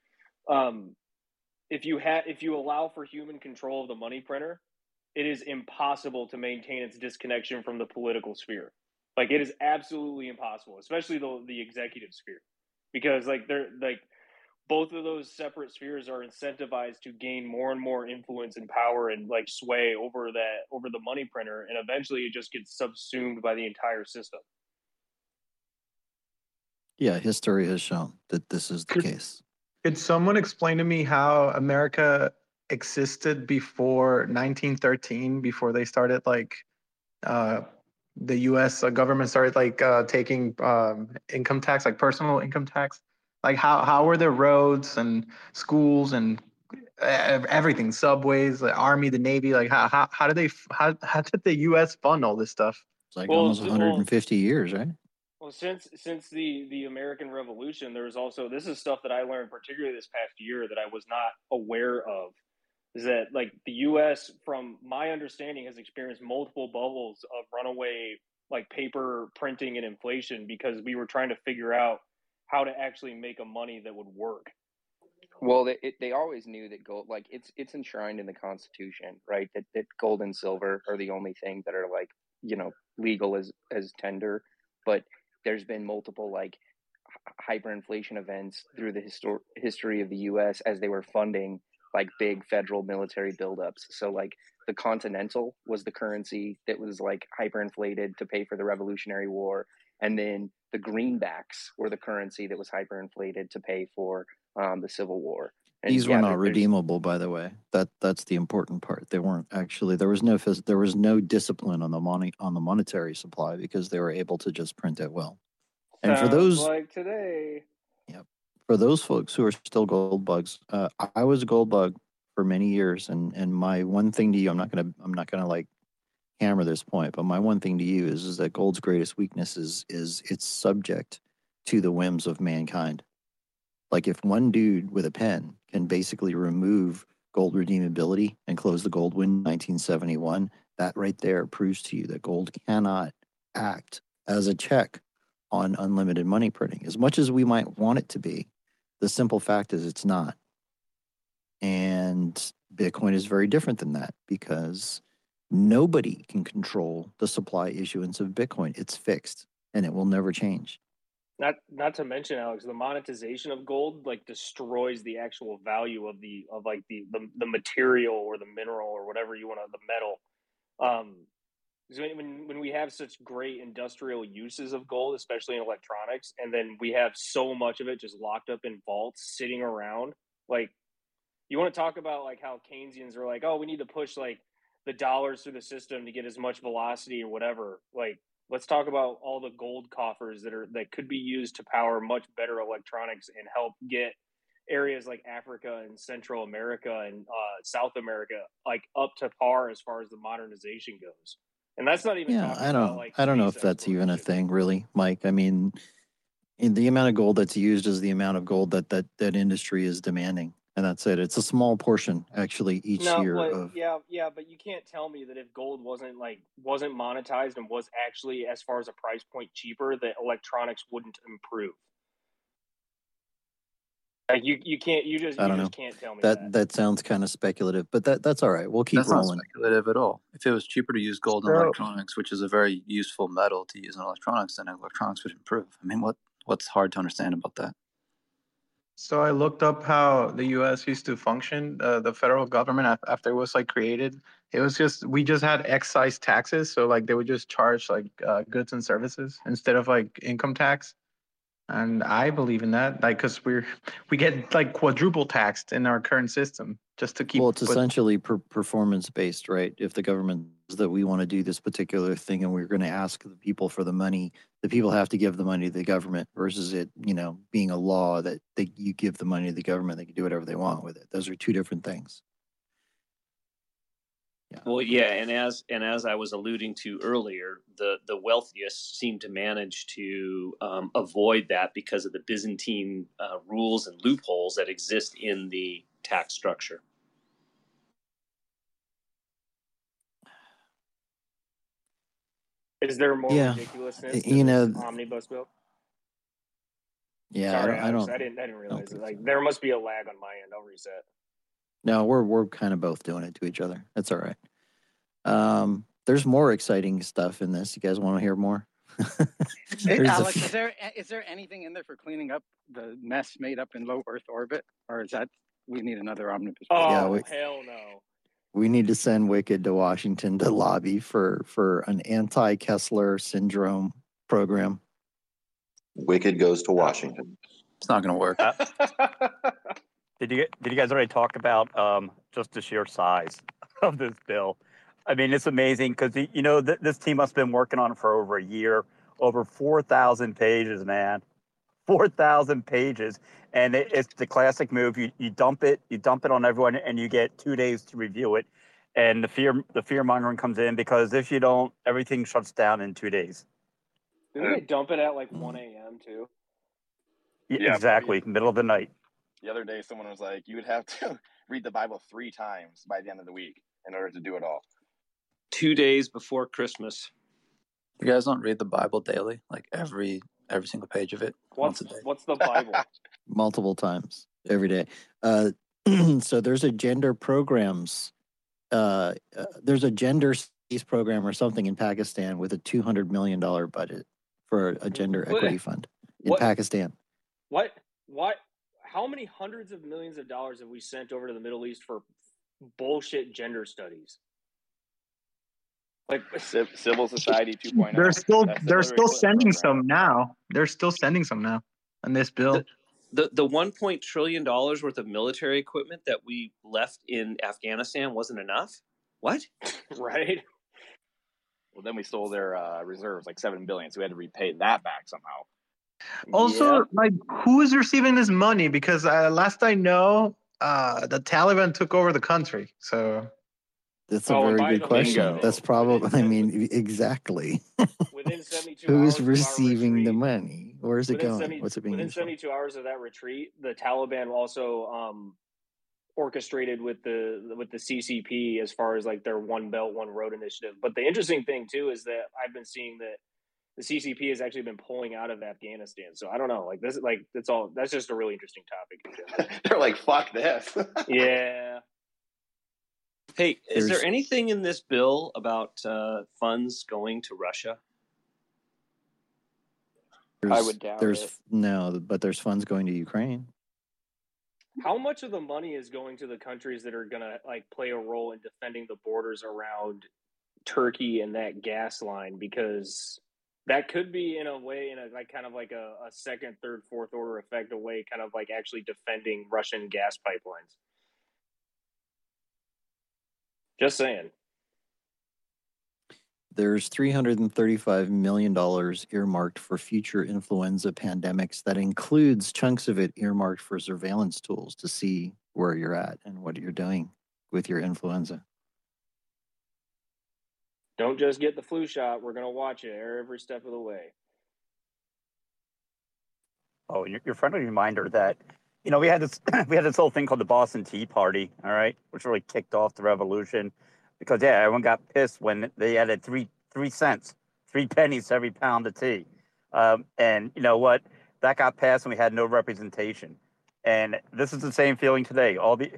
Um, if you had if you allow for human control of the money printer, it is impossible to maintain its disconnection from the political sphere. Like it is absolutely impossible, especially the the executive sphere, because like they're like both of those separate spheres are incentivized to gain more and more influence and power and like sway over that over the money printer and eventually it just gets subsumed by the entire system yeah, history has shown that this is the case. Could someone explain to me how America existed before 1913, before they started like uh, the U.S. government started like uh, taking um, income tax, like personal income tax? Like how how were the roads and schools and everything, subways, the army, the navy? Like how how how did they how how did the U.S. fund all this stuff? It's like Well, almost well- 150 years, right? Well, since since the the American Revolution, there was also this is stuff that I learned particularly this past year that I was not aware of. Is that like the U.S. from my understanding has experienced multiple bubbles of runaway like paper printing and inflation because we were trying to figure out how to actually make a money that would work. Well, they, it, they always knew that gold, like it's it's enshrined in the Constitution, right? That that gold and silver are the only thing that are like you know legal as as tender. But there's been multiple like hyperinflation events through the histor- history of the U.S. as they were funding like big federal military buildups. So like the Continental was the currency that was like hyperinflated to pay for the Revolutionary War, and then the greenbacks were the currency that was hyperinflated to pay for um, the Civil War. And These yeah, were not redeemable, by the way. That that's the important part. They weren't actually. There was no phys- there was no discipline on the money on the monetary supply because they were able to just print at will. And for those like today, for those folks who are still gold bugs, uh, I was a gold bug for many years, and and my one thing to you, I'm not gonna I'm not gonna like hammer this point, but my one thing to you is is that gold's greatest weakness is is it's subject to the whims of mankind. Like if one dude with a pen can basically remove gold redeemability and close the gold win in 1971, that right there proves to you that gold cannot act as a check on unlimited money printing. As much as we might want it to be, the simple fact is it's not. And Bitcoin is very different than that because nobody can control the supply issuance of Bitcoin. It's fixed and it will never change. not not to mention alex the monetization of gold like destroys the actual value of the of like the the, the material or the mineral or whatever you want to the metal um when- when we have such great industrial uses of gold especially in electronics and then we have so much of it just locked up in vaults sitting around like you want to talk about like how keynesians are like oh we need to push like the dollars through the system to get as much velocity or whatever like let's talk about all the gold coffers that are that could be used to power much better electronics and help get areas like Africa and Central America and uh, South America like up to par as far as the modernization goes. And that's not even Yeah, I don't about like I don't know if that's even a thing really, Mike. I mean, in the amount of gold that's used is the amount of gold that that that industry is demanding. and that's it. It's a small portion actually each no, year but, of. yeah, yeah, but you can't tell me that if gold wasn't like wasn't monetized and was actually as far as a price point cheaper, that electronics wouldn't improve. Like you, you can't, you just, I you don't just know. can't tell me That that. that sounds kind of speculative, but that that's all right. We'll keep That's not speculative at all. If it was cheaper to use gold in So- electronics, which is a very useful metal to use in electronics, then electronics would improve. I mean, what what's hard to understand about that? So I looked up how the U.S. used to function. Uh, the federal government after it was like created, it was just we just had excise taxes. So like they would just charge like uh, goods and services instead of like income tax. And I believe in that, like, cause we're we get like quadruple taxed in our current system just to keep. well, it's essentially per- performance based, right? If the government says that we want to do this particular thing and we're going to ask the people for the money, the people have to give the money to the government versus it, you know, being a law that they, you give the money to the government, they can do whatever they want with it. Those are two different things. Well, yeah, and as and as I was alluding to earlier, the the wealthiest seem to manage to um, avoid that because of the Byzantine uh, rules and loopholes that exist in the tax structure. Is there more Yeah, ridiculousness? you know, this omnibus bill? Yeah, Sorry, I don't, I Alex, don't. I didn't, I didn't realize it. Like there must be a lag on my end. I'll reset. No, we're we're kind of both doing it to each other. That's all right. Um, there's more exciting stuff in this. You guys want to hear more? Hey, There's a Alex, few- is there is there anything in there for cleaning up the mess made up in low Earth orbit, or is that we need another omnibus? Oh Yeah, we- hell no! we need to send Wicked to Washington to lobby for for an anti Kessler syndrome program. Wicked goes to Washington. It's not going to work. Did you did you guys already talk about um, just the sheer size of this bill? I mean, it's amazing because you know th- this team must have been working on it for over a year, over four thousand pages, man, four thousand pages, and it, it's the classic move. You you dump it, you dump it on everyone, and you get two days to review it, and the fear the fear mongering comes in because if you don't, everything shuts down in two days. Didn't they dump it at like one a.m. too? Y- Yeah, exactly, middle of the night. The other day, someone was like, "You would have to read the Bible three times by the end of the week in order to do it all." Two days before Christmas. You guys don't read the Bible daily, like every every single page of it What's once a day. what's the Bible? multiple times every day. Uh, so there's a gender programs. Uh, uh, there's a gender studies program or something in Pakistan with a two hundred million dollar budget for a gender What- equity fund in what- Pakistan. What? What? How many hundreds of millions of dollars have we sent over to the Middle East for bullshit gender studies? Like Civil Society 2.0. They're still That's they're still sending program. some now. They're still sending some now on this bill. The the one point trillion dollars worth of military equipment that we left in Afghanistan wasn't enough. What? right? Well, then we stole their uh, reserves, like seven billion, so we had to repay that back somehow. Also, Yeah. like, who is receiving this money? Because uh, last I know, uh, the Taliban took over the country. So That's a Oh, very good question. way, That's probably. I mean, exactly. Within seventy-two Who's hours of our receiving the money? Where's it going? 70 What's it being within used for? 72 hours of that retreat the taliban also um orchestrated with the with the ccp as far as like their one belt one road initiative but the interesting thing too is that i've been seeing that the ccp has actually been pulling out of afghanistan so i don't know like this like it's all that's just a really interesting topic. They're like, "Fuck this." yeah Hey, is There's- there anything in this bill about uh, funds going to Russia? There's, would doubt There's it. no, but there's funds going to Ukraine. how much of the money is going to the countries that are going to like play a role in defending the borders around Turkey and that gas line because that could be in a way in a like kind of like a, a second, third, fourth order effect away, kind of like actually defending Russian gas pipelines. Just saying. There's $335 million earmarked for future influenza pandemics. That includes chunks of it earmarked for surveillance tools to see where you're at and what you're doing with your influenza. Don't just get the flu shot. We're gonna watch it every step of the way. Oh, your, your friendly reminder that you know, we had this we had this whole thing called the Boston Tea Party, all right, which really kicked off the revolution because yeah, everyone got pissed when they added three three cents, three pennies to every pound of tea, um, and you know what? That got passed, and we had no representation. And this is the same feeling today. All the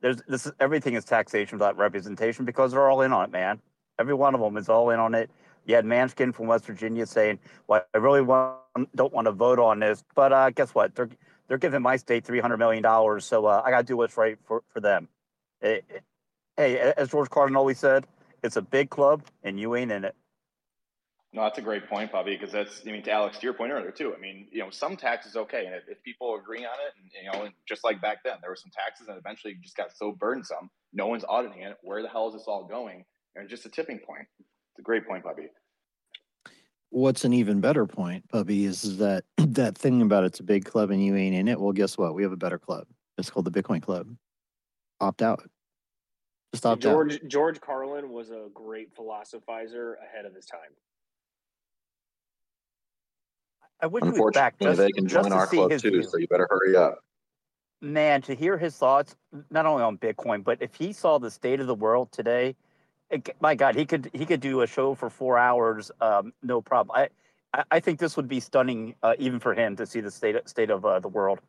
there's this is everything is taxation without representation because they're all in on it, man. Every one of them is all in on it. You had Manchin from West Virginia saying, "Well, I really want, don't want to vote on this, but uh, guess what? They're they're giving my state three hundred million dollars, so uh, I got to do what's right for for them." It, it, hey, as George Carlin always said, it's a big club, and you ain't in it. No, that's a great point, Bobby, because that's, I mean, to Alex, to your point earlier, too. I mean, you know, some taxes okay. And if, if people agree on it, and, you know, and just like back then, there were some taxes and eventually just got so burdensome, no one's auditing it. Where the hell is this all going? And just a tipping point. It's a great point, Bobby. What's an even better point, Bubby, is that that thing about it's a big club and you ain't in it. Well, guess what? We have a better club. It's called the Bitcoin Club. Opt out. Just opt George out. George Carlin was a great philosophizer ahead of his time. I wish he was back Unfortunately, just, they can just join to our see club too, view. so you better hurry up. Man, to hear his thoughts, not only on Bitcoin, but if he saw the state of the world today, my God, he could he could do a show for four hours, um, no problem. I I- I think this would be stunning, uh, even for him, to see the state state of uh, the world.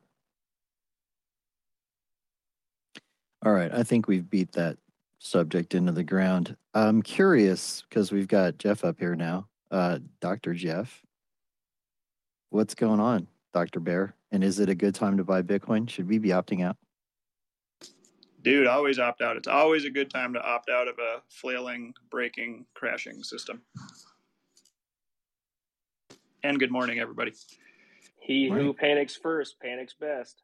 All right. I think we've beat that subject into the ground. I'm curious because we've got Jeff up here now. Uh, Dr. Jeff, what's going on, Dr. Bear? And is it a good time to buy Bitcoin? Should we be opting out? Dude, always opt out. It's always a good time to opt out of a flailing, breaking, crashing system. And good morning, everybody. He who panics first panics best.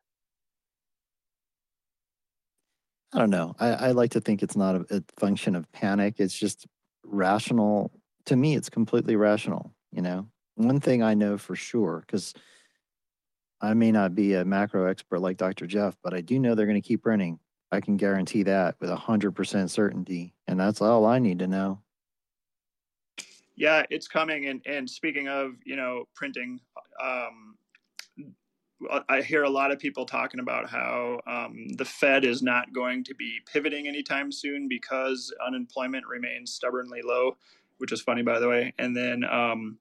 I don't know. I, I like to think it's not a, a function of panic. It's just rational. To me, it's completely rational. You know, one thing I know for sure, because I may not be a macro expert like Dr. Jeff, but I do know they're going to keep printing. I can guarantee that with 100% certainty. And that's all I need to know. Yeah, it's coming. And, and speaking of, you know, printing, um, I hear a lot of people talking about how um, the Fed is not going to be pivoting anytime soon because unemployment remains stubbornly low, which is funny, by the way. And then um,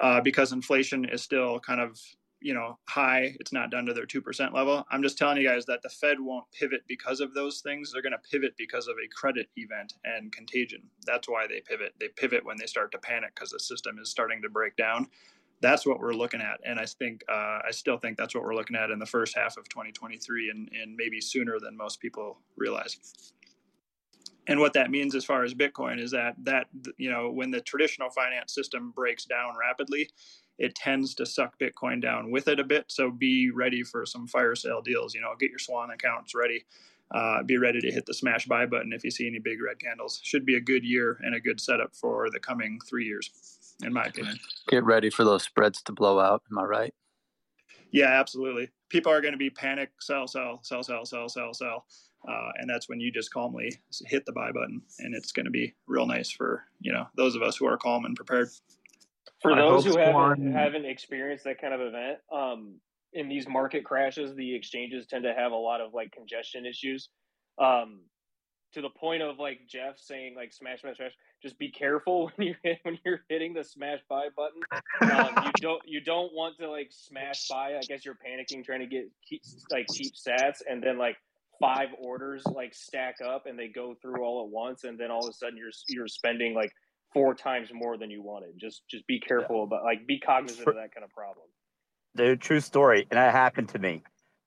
uh, because inflation is still kind of you know high, it's not down to their two percent level. I'm just telling you guys that the Fed won't pivot because of those things. They're going to pivot because of a credit event and contagion. That's why they pivot. They pivot when they start to panic because the system is starting to break down that's what we're looking at. And I think, uh, I still think that's what we're looking at in the first half of 2023 and, and maybe sooner than most people realize. And what that means as far as Bitcoin is that, that, you know, when the traditional finance system breaks down rapidly, it tends to suck Bitcoin down with it a bit. So be ready for some fire sale deals, you know, get your Swan accounts ready. Uh, be ready to hit the smash buy button if you see any big red candles. Should be a good year and a good setup for the coming three years, in my opinion. Get ready for those spreads to blow out. Am I right? Yeah, absolutely. People are going to be panic, sell, sell, sell, sell, sell, sell, sell, uh, and that's when you just calmly hit the buy button, and it's going to be real nice for you know those of us who are calm and prepared. For I those who haven't haven't experienced that kind of event, um, in these market crashes, the exchanges tend to have a lot of like congestion issues. Um, to the point of like Jeff saying like smash smash smash. Just be careful when you hit, when you're hitting the smash buy button. Um, you don't you don't want to like smash buy. I guess you're panicking trying to get keep, like cheap sats, and then like five orders like stack up and they go through all at once, and then all of a sudden you're you're spending like four times more than you wanted. Just just be careful about like be cognizant of that kind of problem. Dude, true story, and that happened to me.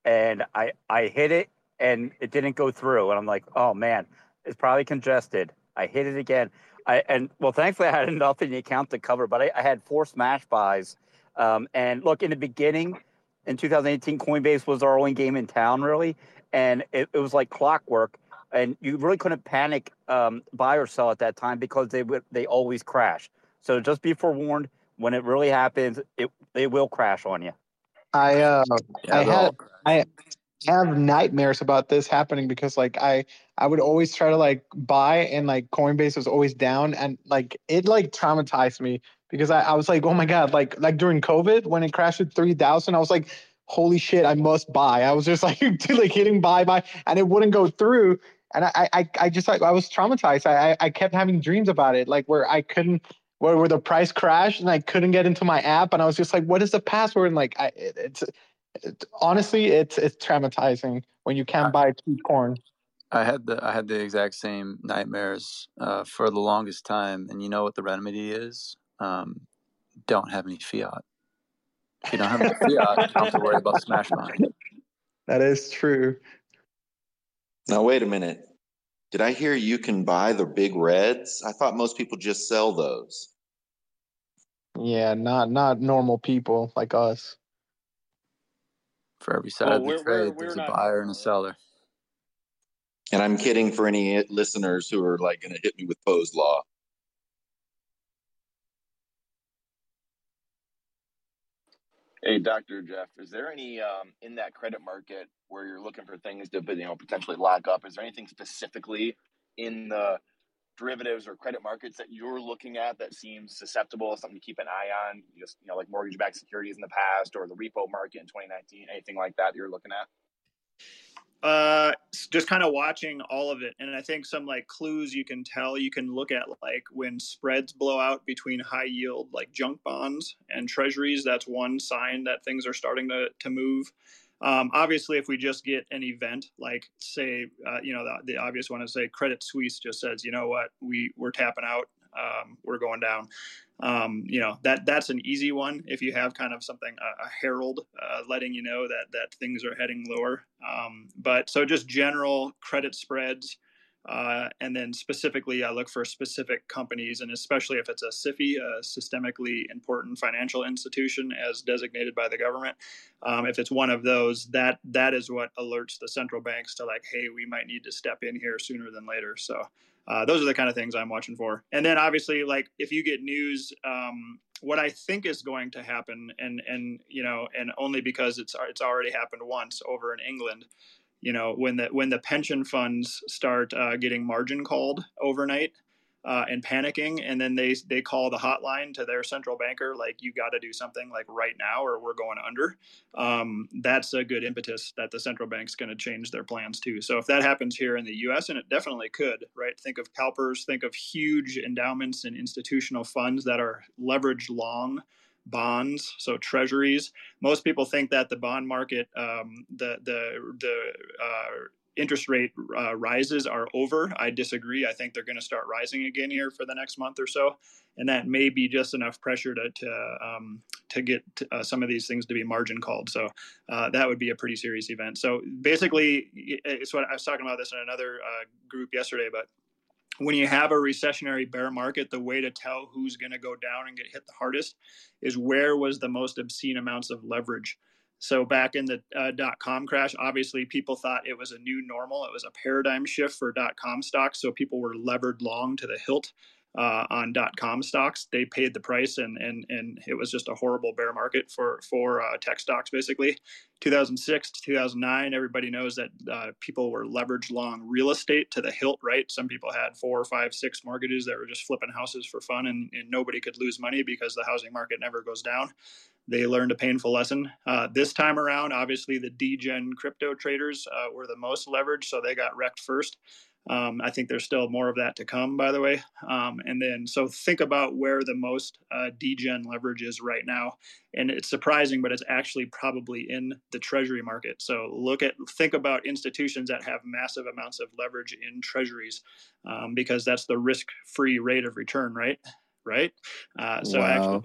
And I I hit it, and it didn't go through, and I'm like, oh man, it's probably congested. I hit it again. I and well, thankfully I had enough in the account to cover, but I, I had four smash buys. Um, and look, in the beginning, in 2018, Coinbase was our only game in town, really, and it, it was like clockwork. And you really couldn't panic um, buy or sell at that time because they would they always crash. So just be forewarned when it really happens, it they will crash on you. I uh, Yeah, I had I have nightmares about this happening because like I I would always try to like buy and like Coinbase was always down and like it like traumatized me because I, I was like oh my god like like during COVID when it crashed at three thousand I was like holy shit, I must buy. I was just like, like hitting buy, buy, and it wouldn't go through. And I, I, I just like I was traumatized. I, I kept having dreams about it, like where I couldn't, where, where the price crashed and I couldn't get into my app, and I was just like, what is the password? And like, I, it, it's, it's honestly, it's it's traumatizing when you can't buy cheap corn. I had the I had the exact same nightmares uh, for the longest time, and you know what the remedy is? Um, don't have any fiat. If you don't have any fiat, you don't have to worry about smash mine. That is true. Now wait a minute. Did I hear you can buy the big reds? I thought most people just sell those. Yeah, not not normal people like us. For every side Well, of the we're- trade, we're- there's we're a not buyer and a seller. And I'm kidding for any listeners who are like going to hit me with Poe's law. Hey, Doctor Jeff, is there any um, in that credit market where you're looking for things to you know potentially lock up? Is there anything specifically in the derivatives or credit markets that you're looking at that seems susceptible, something to keep an eye on? Just you know, like mortgage-backed securities in the past, or the repo market in 2019, anything like that you're looking at? Uh just kind of watching all of it and i think some like clues you can tell you can look at like when spreads blow out between high yield like junk bonds and treasuries that's one sign that things are starting to to move. Um, obviously if we just get an event like say uh, you know the, the obvious one is say credit suisse just says you know what? We we're tapping out um, we're going down. Um, you know that that's an easy one if you have kind of something a, a herald uh, letting you know that that things are heading lower. Um, but so just general credit spreads uh, and then specifically i look for specific companies and especially if it's a sifi a systemically important financial institution as designated by the government um, if it's one of those that that is what alerts the central banks to like hey we might need to step in here sooner than later. So uh, those are the kind of things I'm watching for. And then obviously, like if you get news, um, what I think is going to happen, and and you know, and only because it's it's already happened once over in England. You know, when the when the pension funds start uh, getting margin called overnight uh, and panicking, and then they they call the hotline to their central banker, like you got to do something like right now, or we're going under. Um, that's a good impetus that the central bank's going to change their plans too. So if that happens here in the U.S., and it definitely could, right? Think of CalPERS, think of huge endowments and institutional funds that are leveraged long bonds, so treasuries. Most people think that the bond market, um, the the the uh, interest rate uh, rises are over. I disagree. I think they're going to start rising again here for the next month or so, and that may be just enough pressure to to um, to get uh, some of these things to be margin called. So uh, that would be a pretty serious event. So basically, it's what I was talking about this in another uh, group yesterday, but when you have a recessionary bear market, the way to tell who's going to go down and get hit the hardest is where was the most obscene amounts of leverage. So back in the uh, dot com crash, obviously people thought it was a new normal. It was a paradigm shift for dot com stocks. So people were levered long to the hilt uh, on dot com stocks. They paid the price, and and and it was just a horrible bear market for for uh, tech stocks. Basically, 2006 to 2009, everybody knows that uh, people were leveraged long real estate to the hilt. Right, some people had four, five, six mortgages that were just flipping houses for fun, and, and nobody could lose money because the housing market never goes down they learned a painful lesson. Uh, this time around, obviously, the degen crypto traders uh, were the most leveraged, so they got wrecked first. Um, I think there's still more of that to come, by the way. Um, and then, so think about where the most uh, degen leverage is right now. And it's surprising, but it's actually probably in the treasury market. So look at, think about institutions that have massive amounts of leverage in treasuries um, because that's the risk free rate of return, right? Right. Uh, so wow. actually,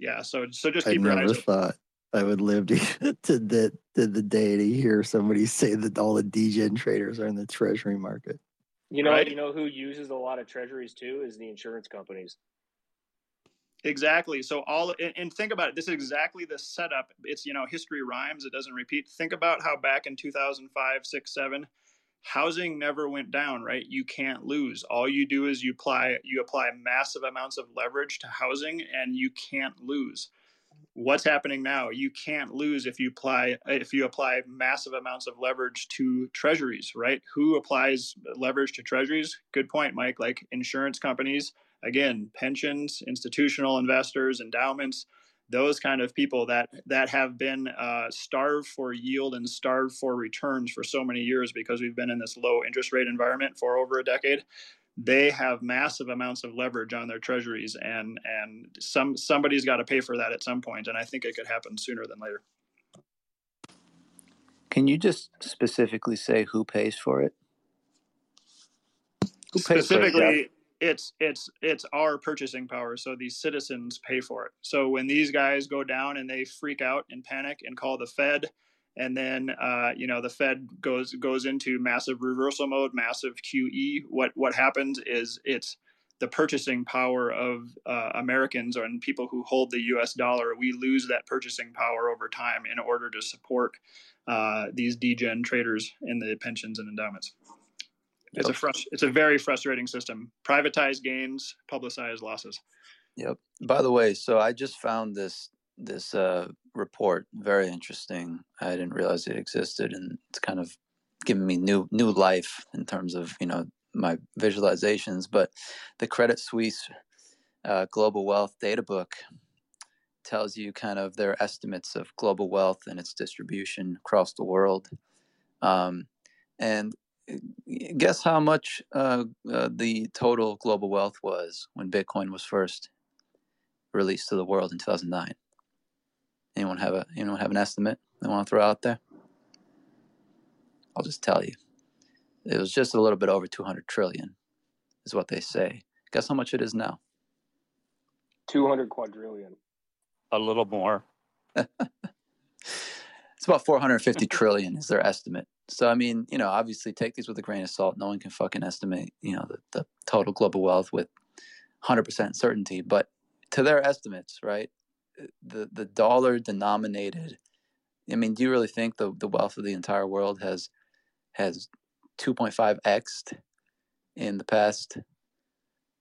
yeah. So so just I keep your never eyes. thought I would live to, to the to the day to hear somebody say that all the degen traders are in the treasury market. You know, Right. you know who uses a lot of treasuries too is the insurance companies. Exactly. So all and, and think about it. This is exactly the setup. It's you know history rhymes. It doesn't repeat. Think about how back in 2005, six, seven, housing never went down. Right. You can't lose. All you do is you apply you apply massive amounts of leverage to housing, and you can't lose. What's happening now? You can't lose if you apply if you apply massive amounts of leverage to treasuries. Right. Who applies leverage to treasuries? Good point, Mike. Like insurance companies again, pensions, institutional investors, endowments, those kind of people that that have been uh, starved for yield and starved for returns for so many years because we've been in this low interest rate environment for over a decade they have massive amounts of leverage on their treasuries and and some somebody's got to pay for that at some point and i think it could happen sooner than later Can you just specifically say who pays for it? Who pays for it, Jeff? specifically it's it's it's our purchasing power so these citizens pay for it. So when these guys go down and they freak out and panic and call the fed and then uh, you know the fed goes goes into massive reversal mode massive qe what what happens is it's the purchasing power of uh, americans and people who hold the us dollar. We lose that purchasing power over time in order to support uh, these degen traders in the pensions and endowments it's a frust- it's a very frustrating system. Privatized gains, publicized losses. Yep. By the way, so I just found this this uh, report very interesting. I didn't realize it existed, and it's kind of given me new new life in terms of you know my visualizations. But the Credit Suisse uh, Global Wealth Data Book tells you kind of their estimates of global wealth and its distribution across the world. Um, and guess how much uh, uh, the total global wealth was when Bitcoin was first released to the world in 2009? Anyone have a anyone have an estimate they want to throw out there? I'll just tell you. It was just a little bit over 200 trillion, is what they say. Guess how much it is now? 200 quadrillion. A little more. It's about 450 trillion is their estimate. So I mean, you know, obviously take these with a grain of salt. No one can fucking estimate, you know, the, the total global wealth with 100% certainty. But to their estimates, right, the the dollar denominated. I mean, do you really think the the wealth of the entire world has has 2.5 xed in the past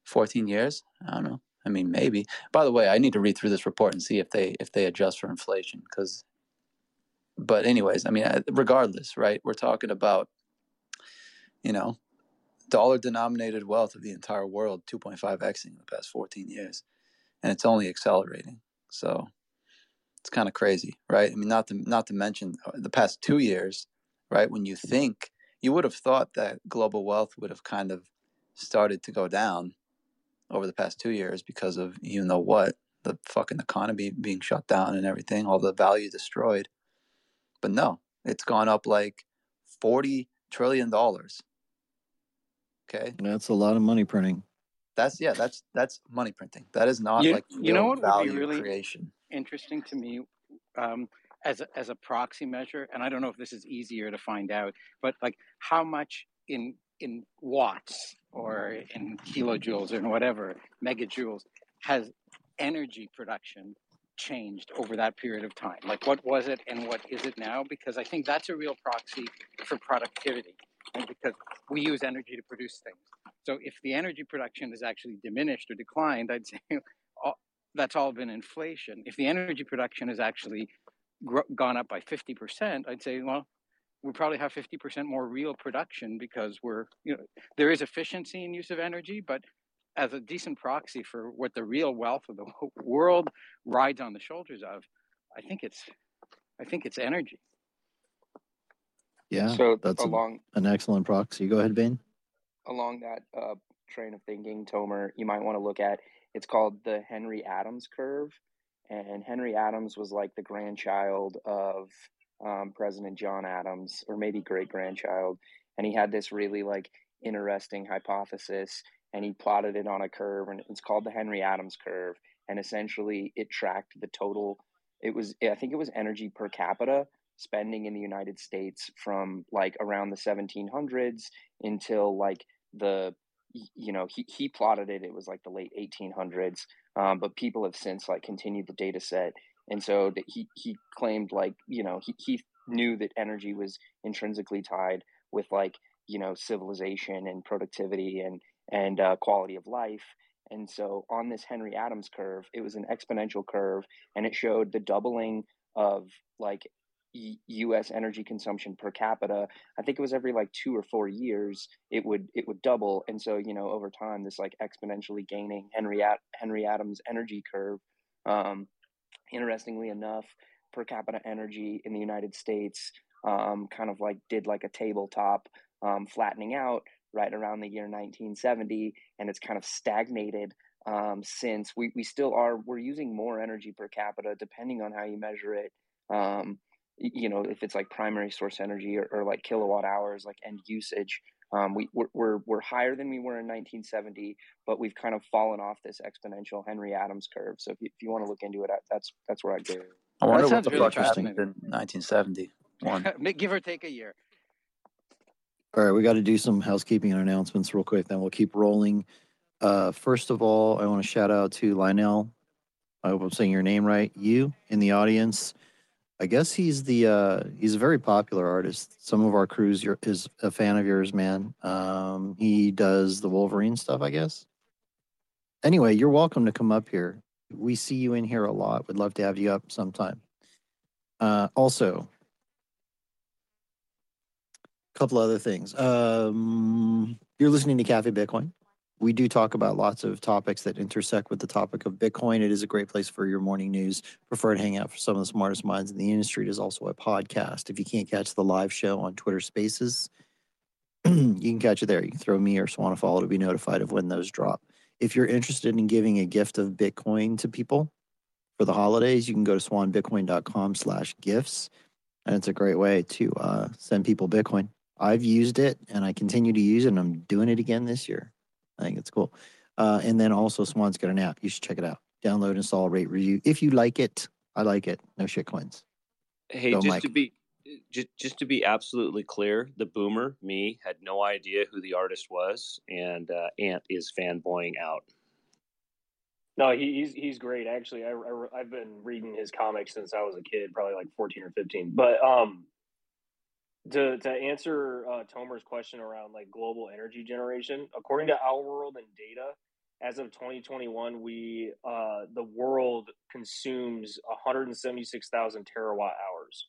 14 years? I don't know. I mean, maybe. By the way, I need to read through this report and see if they if they adjust for inflation because but anyways, I mean, regardless, right? We're talking about, you know, dollar denominated wealth of the entire world, 2.5xing in the past 14 years, and it's only accelerating. So it's kind of crazy, right? I mean, not to not to mention uh, the past two years, right? When you think you would have thought that global wealth would have kind of started to go down over the past two years because of you know what the fucking economy being shut down and everything, all the value destroyed. But no, it's gone up like forty trillion dollars. Okay, That's a lot of money printing. that's yeah, that's that's money printing. That is not You, like you know real what would be really creation. interesting to me um, as a, as a proxy measure, and I don't know if this is easier to find out, but like how much in in watts or in kilojoules or in whatever megajoules has energy production changed over that period of time? Like what was it and what is it now? Because I think that's a real proxy for productivity, and because we use energy to produce things. So if the energy production is actually diminished or declined, I'd say all, that's all been inflation. If the energy production has actually gr- gone up by 50%, I'd say, well, we probably have 50% more real production because we're, you know, there is efficiency in use of energy, but as a decent proxy for what the real wealth of the world rides on the shoulders of, I think it's, I think it's energy. Yeah, So that's a- along an excellent proxy. Go ahead, Vane. along that uh, train of thinking, Tomer, you might want to look at. It's called the Henry Adams curve, and Henry Adams was like the grandchild of um, President John Adams, or maybe great grandchild, and he had this really like interesting hypothesis, and he plotted it on a curve, and it's called the Henry Adams curve, and essentially it tracked the total. It was I think it was energy per capita spending in the United States from like around the 1700s until like the you know he, he plotted it it was like the late 1800s um, but people have since like continued the data set and so he he claimed like you know he, he knew that energy was intrinsically tied with like you know civilization and productivity and and uh, quality of life and so on this henry adams curve it was an exponential curve and it showed the doubling of like U.S. energy consumption per capita. I think it was every like two or four years it would it would double, and so you know over time this like exponentially gaining Henry Ad- Henry Adams energy curve um, interestingly enough, per capita energy in the United States um, kind of like did like a tabletop um, flattening out right around the year 1970, and it's kind of stagnated um, since. We we still are we're using more energy per capita depending on how you measure it. Um, you know, if it's like primary source energy or, or like kilowatt hours, like end usage. Um, we, we're, we're, we're higher than we were in 1970, but we've kind of fallen off this exponential Henry Adams curve. So if you, if you want to look into it, that's that's where I go. I wonder That what sounds the really fuck happened fascinating. in 1971. Give or take a year. All right, we got to do some housekeeping and announcements real quick. Then we'll keep rolling. Uh, first of all, I want to shout out to Lionel. I hope I'm saying your name right. You in the audience. I guess he's the uh, he's a very popular artist. Some of our crews is a fan of yours, man. Um, he does the Wolverine stuff, I guess. Anyway, you're welcome to come up here. We see you in here a lot. Would love to have you up sometime. Uh, also, couple other things. Um, you're listening to Cafe Bitcoin. We do talk about lots of topics that intersect with the topic of Bitcoin. It is a great place for your morning news, preferred hangout for some of the smartest minds in the industry. It is also a podcast. If you can't catch the live show on Twitter Spaces, you can catch it there. You can throw me or Swan a follow to be notified of when those drop. If you're interested in giving a gift of Bitcoin to people for the holidays, you can go to swanbitcoin.com slash gifts. And it's a great way to uh, send people Bitcoin. I've used it and I continue to use it and I'm doing it again this year. I think it's cool. Uh, and then also Swan's got an app. You should check it out. Download, install, rate, review. If you like it, I like it. No shit coins. Hey, Go, just Mike. to be just, just to be absolutely clear, the boomer me had no idea who the artist was, and uh, Ant is fanboying out. No, he, he's he's great. Actually, I, I have been reading his comics since I was a kid, probably like fourteen or fifteen. But um, to to answer uh, Tomer's question around like global energy generation, according to Our World in Data, as of 2021, we uh, the world consumes 176,000 terawatt hours.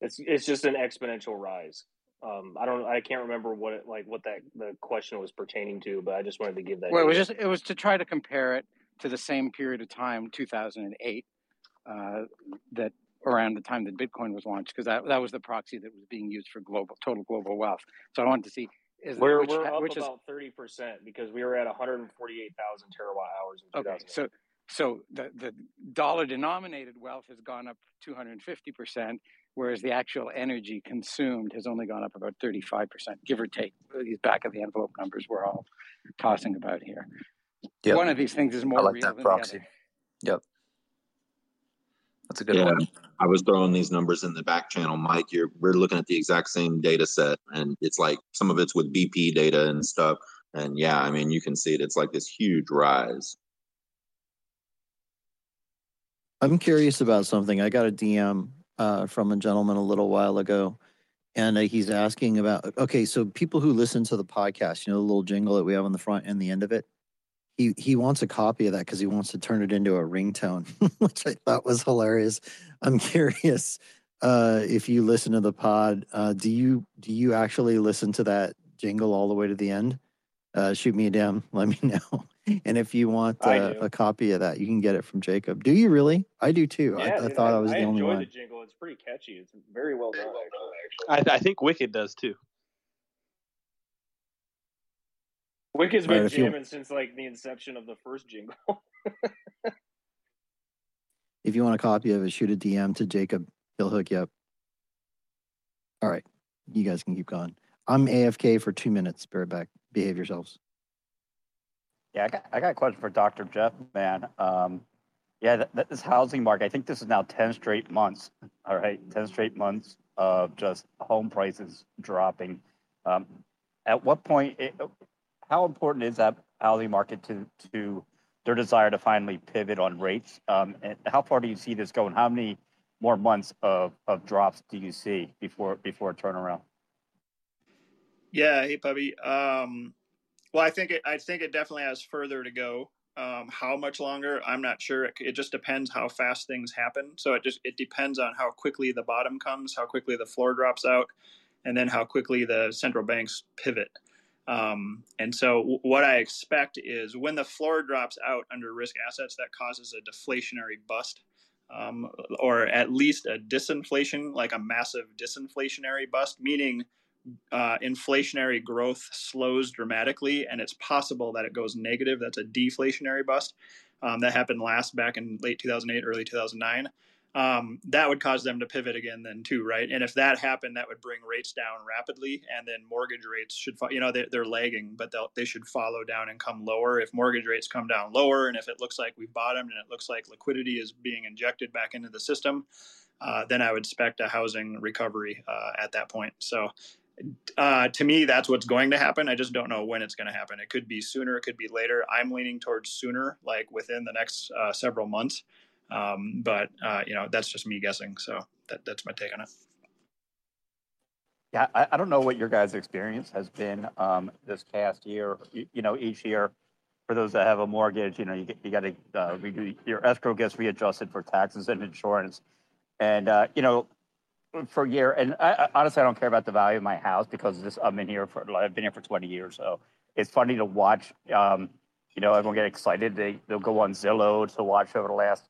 It's it's just an exponential rise. Um, I don't I can't remember what it like what that the question was pertaining to, but I just wanted to give that. Well, it was just it was to try to compare it to the same period of time, 2008, uh, that around the time that Bitcoin was launched, because that that was the proxy that was being used for global total global wealth. So I wanted to see is We're which, we're up which is about thirty percent because we were at one hundred forty-eight thousand terawatt hours in okay. So so the the dollar denominated wealth has gone up 250 percent, whereas the actual energy consumed has only gone up about 35 percent, give or take. These back of the envelope numbers we're all tossing about here. Yep. One of these things is more I like real that than proxy. the other. Yep. That's a good yeah, one. I was throwing these numbers in the back channel, Mike. You're we're looking at the exact same data set, and it's like some of it's with BP data and stuff. And yeah, I mean, you can see it. It's like this huge rise. I'm curious about something. I got a DM uh, from a gentleman a little while ago, and uh, he's asking about okay, so people who listen to the podcast, you know, the little jingle that we have on the front and the end of it. He he wants a copy of that because he wants to turn it into a ringtone, which I thought was hilarious. I'm curious uh, if you listen to the pod. Uh, do you do you actually listen to that jingle all the way to the end? Uh, shoot me a DM. Let me know. And if you want uh, a copy of that, you can get it from Jacob. Do you really? I do too. I, Yeah, I dude, thought I, was the only enjoy one. the jingle. It's pretty catchy. It's very well done. Actually. I, I think Wicked does too. Wicked's All been right, if you- jamming since like the inception of the first jingle. If you want a copy of it, shoot a DM to Jacob. He'll hook you up. All right. You guys can keep going. I'm AFK for two minutes. Bear it back. Behave yourselves. Yeah, I got, I got a question for Dr. Jeff, man. Um, yeah, th- th- this housing market, I think this is now 10 straight months, all right? 10 straight months of just home prices dropping. Um, at what point, it, how important is that housing market to, to their desire to finally pivot on rates? Um, and how far do you see this going? How many more months of, of drops do you see before, before a turnaround? Yeah, hey puppy. Um, well, I think it. I think it definitely has further to go. Um, how much longer? I'm not sure. It, it just depends how fast things happen. So it just it depends on how quickly the bottom comes, how quickly the floor drops out, and then how quickly the central banks pivot. Um, and so, w- what I expect is when the floor drops out under risk assets, that causes a deflationary bust, um, or at least a disinflation, like a massive disinflationary bust, meaning uh, inflationary growth slows dramatically, and it's possible that it goes negative. That's a deflationary bust. Um, that happened last back in late 2008, early 2009 um, that would cause them to pivot again then too right and if that happened that would bring rates down rapidly and then mortgage rates should you know they're, they're lagging but they should follow down and come lower if mortgage rates come down lower and if it looks like we've bottomed and it looks like liquidity is being injected back into the system uh, then i would expect a housing recovery uh, at that point so uh, to me, that's what's going to happen. I just don't know when it's going to happen. It could be sooner, it could be later. I'm leaning towards sooner, like within the next uh, several months. Um, but uh, you know, that's just me guessing. So that, that's my take on it. Yeah, I, I don't know what your guys' experience has been um, this past year. You, you, know, each year, for those that have a mortgage, you know, you, you got to uh, redo your escrow gets readjusted for taxes and insurance, and uh, you know, for a year. And I, I, honestly, I don't care about the value of my house because this I'm in here for I've been here for 20 years, so it's funny to watch. Um, you know, everyone get excited. They they'll go on Zillow to watch over the last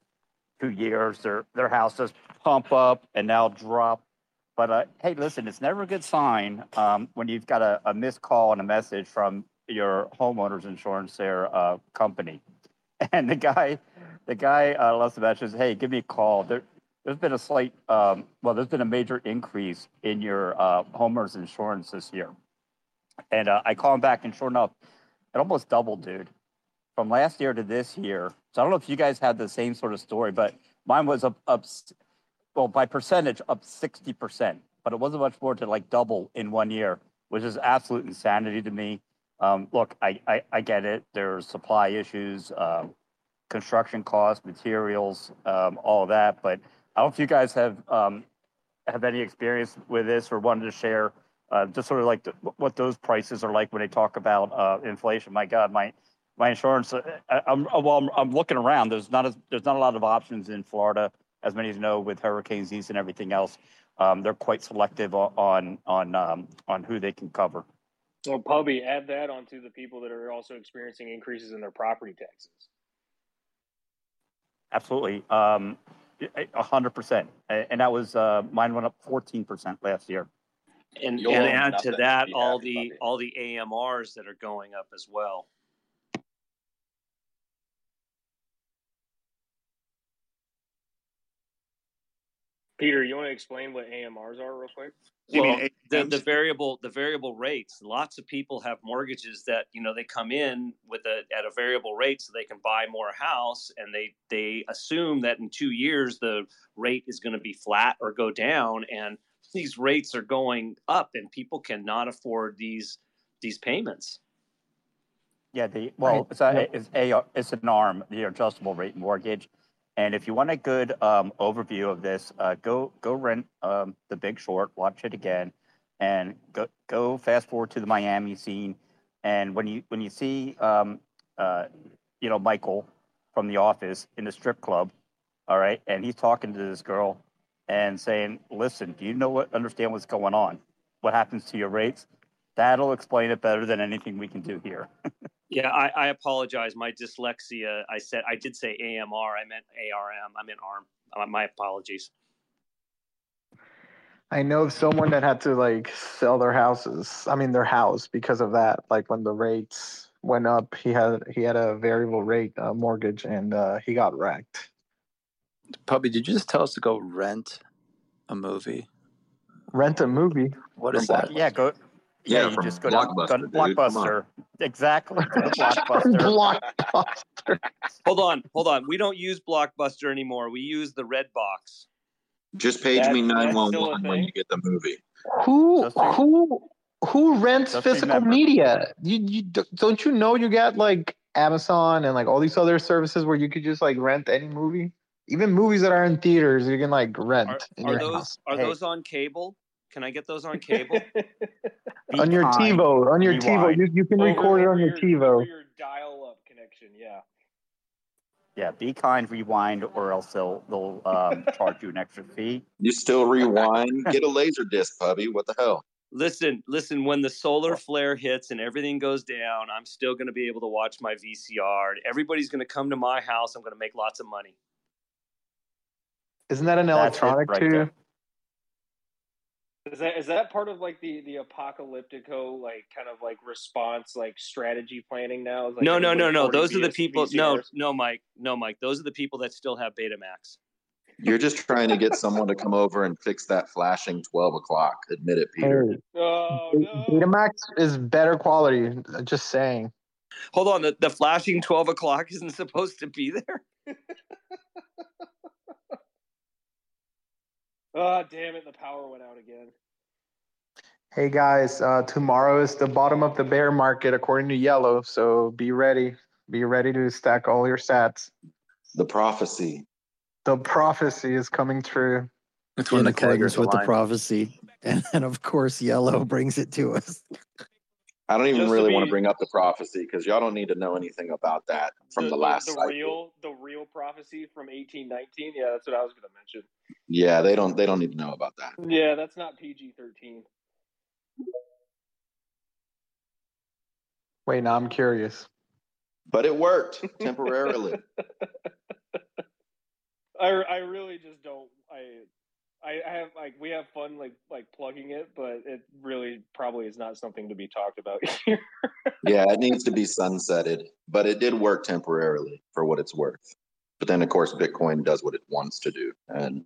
two years. Their their house does pump up and now drop. But uh, hey, listen, it's never a good sign um, when you've got a, a, missed call and a message from your homeowner's insurance their uh, company, and the guy, the guy uh, the message, "Hey, give me a call." There, has been a slight, um, well, there's been a major increase in your uh, homeowner's insurance this year, and uh, I call him back, and sure enough, it almost doubled, dude from last year to this year. So I don't know if you guys had the same sort of story, but mine was up, up well, by percentage, up 60%, but it wasn't much more to like double in one year, which is absolute insanity to me. Um, look, I, I, I, get it. There's supply issues, um, construction costs, materials, um, all of that. But I don't know if you guys have um, have any experience with this or wanted to share uh, just sort of like the, what those prices are like when they talk about uh, inflation. My God, my my insurance. Uh, I, am well. I'm, I'm, looking around. There's not a, there's not a lot of options in Florida, as many of you know, with Hurricane Z's and everything else. Um, they're quite selective on on um, on who they can cover. Well, Pubby, add that onto the people that are also experiencing increases in their property taxes. Absolutely, um, a hundred percent, and that was uh, mine went up fourteen percent last year. And, and add to that all the all the AMRs that are going up as well. Peter, you want to explain what AMRs are real quick? well, the, the variable the variable rates. Lots of people have mortgages that you know they come in with a at a variable rate so they can buy more house, and they they assume that in two years the rate is going to be flat or go down, and these rates are going up, and people cannot afford these these payments. Yeah, the well, it's a, it's a it's an ARM, the adjustable rate mortgage and if you want a good um, overview of this, uh, go go rent um, The Big Short, watch it again, and go go fast forward to the Miami scene. And when you when you see um, uh, you know Michael from The Office in the strip club, all right, and he's talking to this girl and saying, "Listen, do you know what understand what's going on? What happens to your rates? That'll explain it better than anything we can do here." Yeah, I, I, apologize. My dyslexia. I said I did say AMR. I meant ARM. I meant ARM. My apologies. I know someone that had to like sell their houses. I mean, their house because of that. Like when the rates went up, he had he had a variable rate uh, mortgage, and uh, he got wrecked. Puppy, did you just tell us to go rent a movie? Rent a movie. What is that? Yeah, go yeah, you just go to, go to Blockbuster. Exactly. Blockbuster. Blockbuster. hold on, hold on. We don't use Blockbuster anymore. We use the Red Box. Just page me nine one one when you get the movie. Who who who rents Just physical remember. media? You, you don't you know you got like Amazon and like all these other services where you could just like rent any movie? Even movies that are in theaters, you can like rent are, in are your those, house. Are hey. those on cable? Can I get those on cable? on your TiVo, on your TiVo, you, you can over, record it on your, your TiVo. Your dial-up connection, yeah. Yeah, be kind, rewind, or else they'll they'll um, charge you an extra fee. You still rewind? Get a laser disc, puppy. What the hell? Listen, listen. When the solar flare hits and everything goes down, I'm still going to be able to watch my VCR. Everybody's going to come to my house. I'm going to make lots of money. Isn't that an That's it electronic right too? there. Is that is that part of like the the apocalyptico like kind of like response like strategy planning now? Like, no, no, no, no. Those are the people. No, no, Mike. No, Mike. Those are the people that still have Betamax. You're just trying to get someone to come over and fix that flashing 12 o'clock. Admit it, Peter. Hey, Oh Betamax is better quality. Just saying. Hold on. The, the flashing 12 o'clock isn't supposed to be there. Oh damn it! The power went out again. Hey guys, uh, tomorrow is the bottom of the bear market according to Yellow. So be ready. Be ready to stack all your sats. The prophecy. The prophecy is coming true. It's when In accordance with the prophecy. And then, of course, Yellow brings it to us. I don't even Just to really want to bring up the prophecy because y'all don't need to know anything about that from the, last the cycle. real the real prophecy from eighteen nineteen. Yeah, that's what I was going to mention. Yeah, they don't they don't need to know about that. Yeah, that's not PG thirteen. Wait, now I'm curious. But it worked temporarily. I I really just don't. I I I have like we have fun like like plugging it, but it really probably is not something to be talked about here. yeah, it needs to be sunsetted, but it did work temporarily for what it's worth. But then, of course, Bitcoin does what it wants to do, and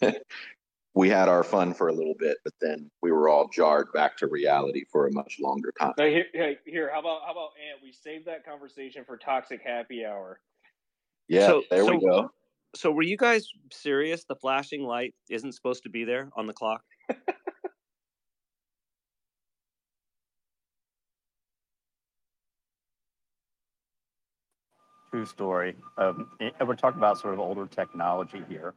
we had our fun for a little bit, but then we were all jarred back to reality for a much longer time. Hey, here, hey, here, how about how about Ant? We saved that conversation for Toxic Happy Hour. Yeah, So- there we go. So were you guys serious? The flashing light isn't supposed to be there on the clock? True story. Um, and we're talking about sort of older technology here.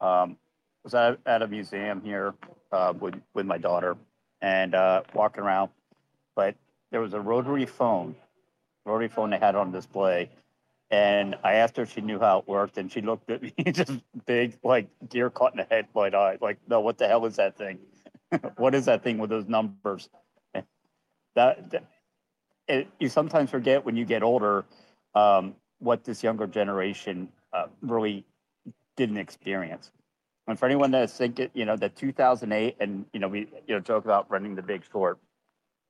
Um, I was at, at a museum here uh, with with my daughter and uh, walking around, but there was a rotary phone, rotary phone they had on display, and I asked her if she knew how it worked, and she looked at me just big, like deer caught in the headlight eye, like, no, what the hell is that thing? what is that thing with those numbers? That, that it, you sometimes forget when you get older um, what this younger generation uh, really didn't experience. And for anyone that's thinking, you know, that 2008, and you know, we you know joke about running the Big Short.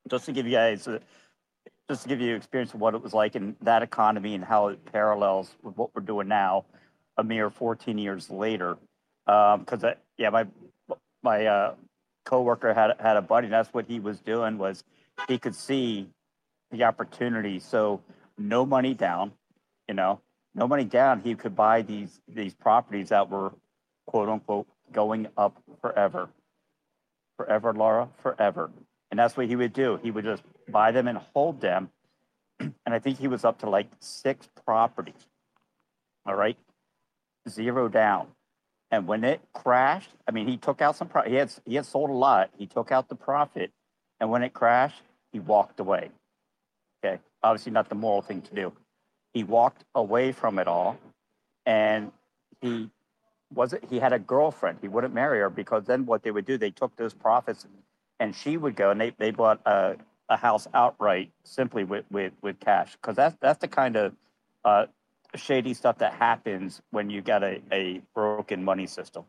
Just to give you guys, a, just to give you experience of what it was like in that economy and how it parallels with what we're doing now, a mere 14 years later. Because yeah, my my uh, coworker had had a buddy. And that's what he was doing was he could see the opportunity. So no money down, you know, no money down. He could buy these these properties that were quote unquote going up forever, forever, Laura, forever. And that's what he would do. He would just buy them and hold them. And I think he was up to like six properties. All right, zero down. And when it crashed, I mean, he took out some. Pro- he had he had sold a lot. He took out the profit, and when it crashed, he walked away. Okay, obviously not the moral thing to do. He walked away from it all, and he wasn't. He had a girlfriend. He wouldn't marry her because then what they would do, they took those profits, and she would go and they they bought a a house outright simply with with with cash because that's that's the kind of uh, shady stuff that happens when you got a, a broken money system.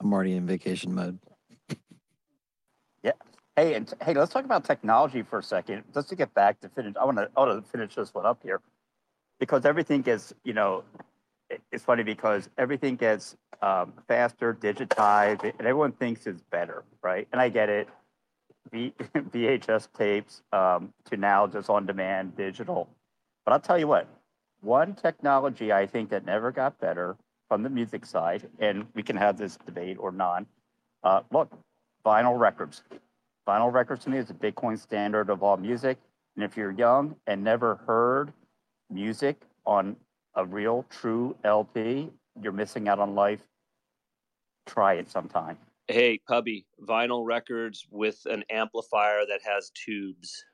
I'm already in vacation mode. Hey, and hey, let's talk about technology for a second. Just to get back to finish, I want to I want to finish this one up here, because everything gets you know, it- it's funny because everything gets um, faster, digitized, and everyone thinks it's better, right? And I get it. V- VHS tapes um, to now just on demand digital. But I'll tell you what, one technology I think that never got better from the music side, and we can have this debate or not. Uh, look, vinyl records. Vinyl records to me is the Bitcoin standard of all music. And if you're young and never heard music on a real, true LP, you're missing out on life. Try it sometime. Hey, Pubby, vinyl records with an amplifier that has tubes.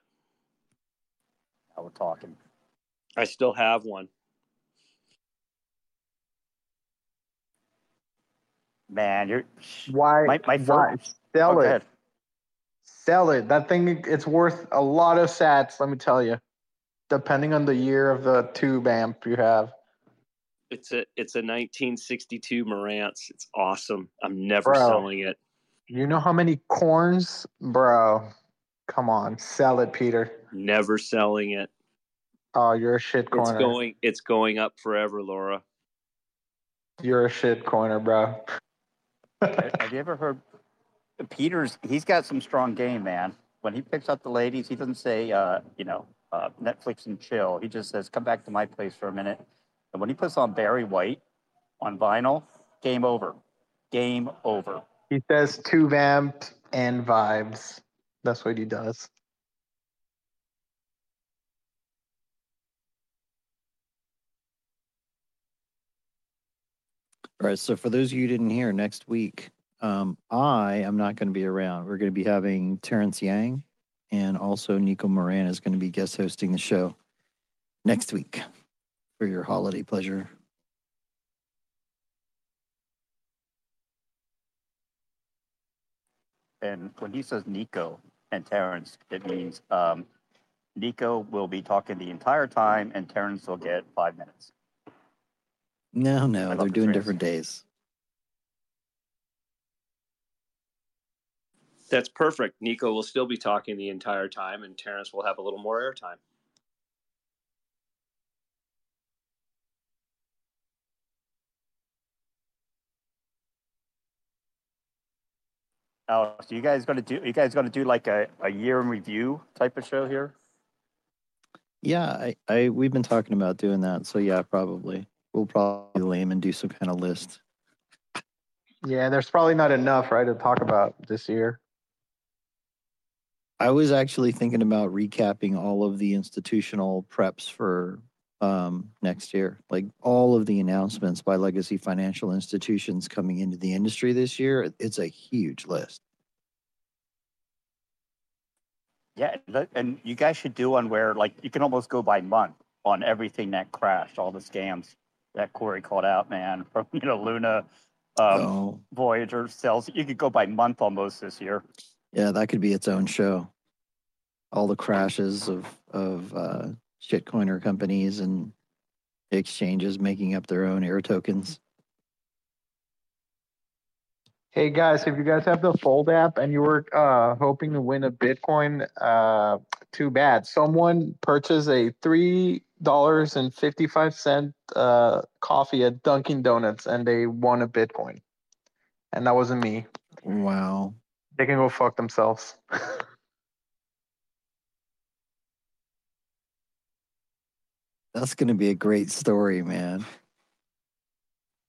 Now we're talking. I still have one. Man, you're Why? my my why? first. Sell Oh, go it. Ahead. Sell it. That thing, it's worth a lot of sats. Let me tell you. Depending on the year of the tube amp you have. It's a it's a 1962 Marantz. It's awesome. I'm never Bro. selling it. You know how many corns, bro? Come on, sell it, Peter. Never selling it. Oh, you're a shit corner. It's going it's going up forever, Laura. You're a shit corner, bro. Have you ever heard Peter's? He's got some strong game, man. When he picks up the ladies, he doesn't say, uh, you know, uh, Netflix and chill. He just says, "Come back to my place for a minute." And when he puts on Barry White on vinyl, game over. Game over. He says tube amp and vibes. That's what he does. All right. So for those of you who didn't hear, next week, um, I am not going to be around. We're going to be having Terrence Yang and also Nico Moran is going to be guest hosting the show next week for your holiday pleasure. And when he says Nico and Terrence, it means um, Nico will be talking the entire time, and Terrence will get five minutes. No, no, they're doing different days. That's perfect. Nico will still be talking the entire time, and Terrence will have a little more airtime. Oh, so you guys going to do? You guys going to do like a, a year in review type of show here? Yeah, I, I we've been talking about doing that. So yeah, probably we'll probably lame and do some kind of list. Yeah, there's probably not enough, right, to talk about this year. I was actually thinking about recapping all of the institutional preps for um, next year, like all of the announcements by legacy financial institutions coming into the industry this year. It's a huge list. Yeah, and you guys should do one where like you can almost go by month on everything that crashed, all the scams that Cory called out, man, from you know Luna, um, Oh. Voyager, sales. You could go by month almost this year. Yeah, that could be its own show. All the crashes of of uh, shitcoiner companies and exchanges making up their own air tokens. Hey guys, if you guys have the Fold app and you were uh, hoping to win a Bitcoin, uh, too bad. Someone purchased a three dollars and fifty five cent uh, coffee at Dunkin' Donuts and they won a Bitcoin, and that wasn't me. Wow. They can go fuck themselves. That's going to be a great story, man.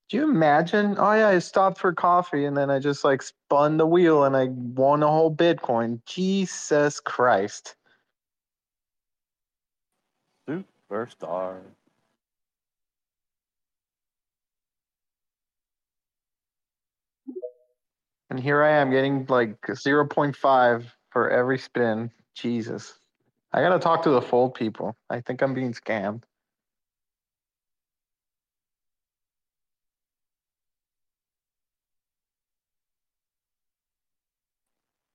Do you imagine? Oh yeah, I stopped for coffee and then I just like spun the wheel and I won a whole Bitcoin. Jesus Christ. Superstar. And here I am getting like 0.5 for every spin. Jesus. I gotta talk to the fold people. I think I'm being scammed.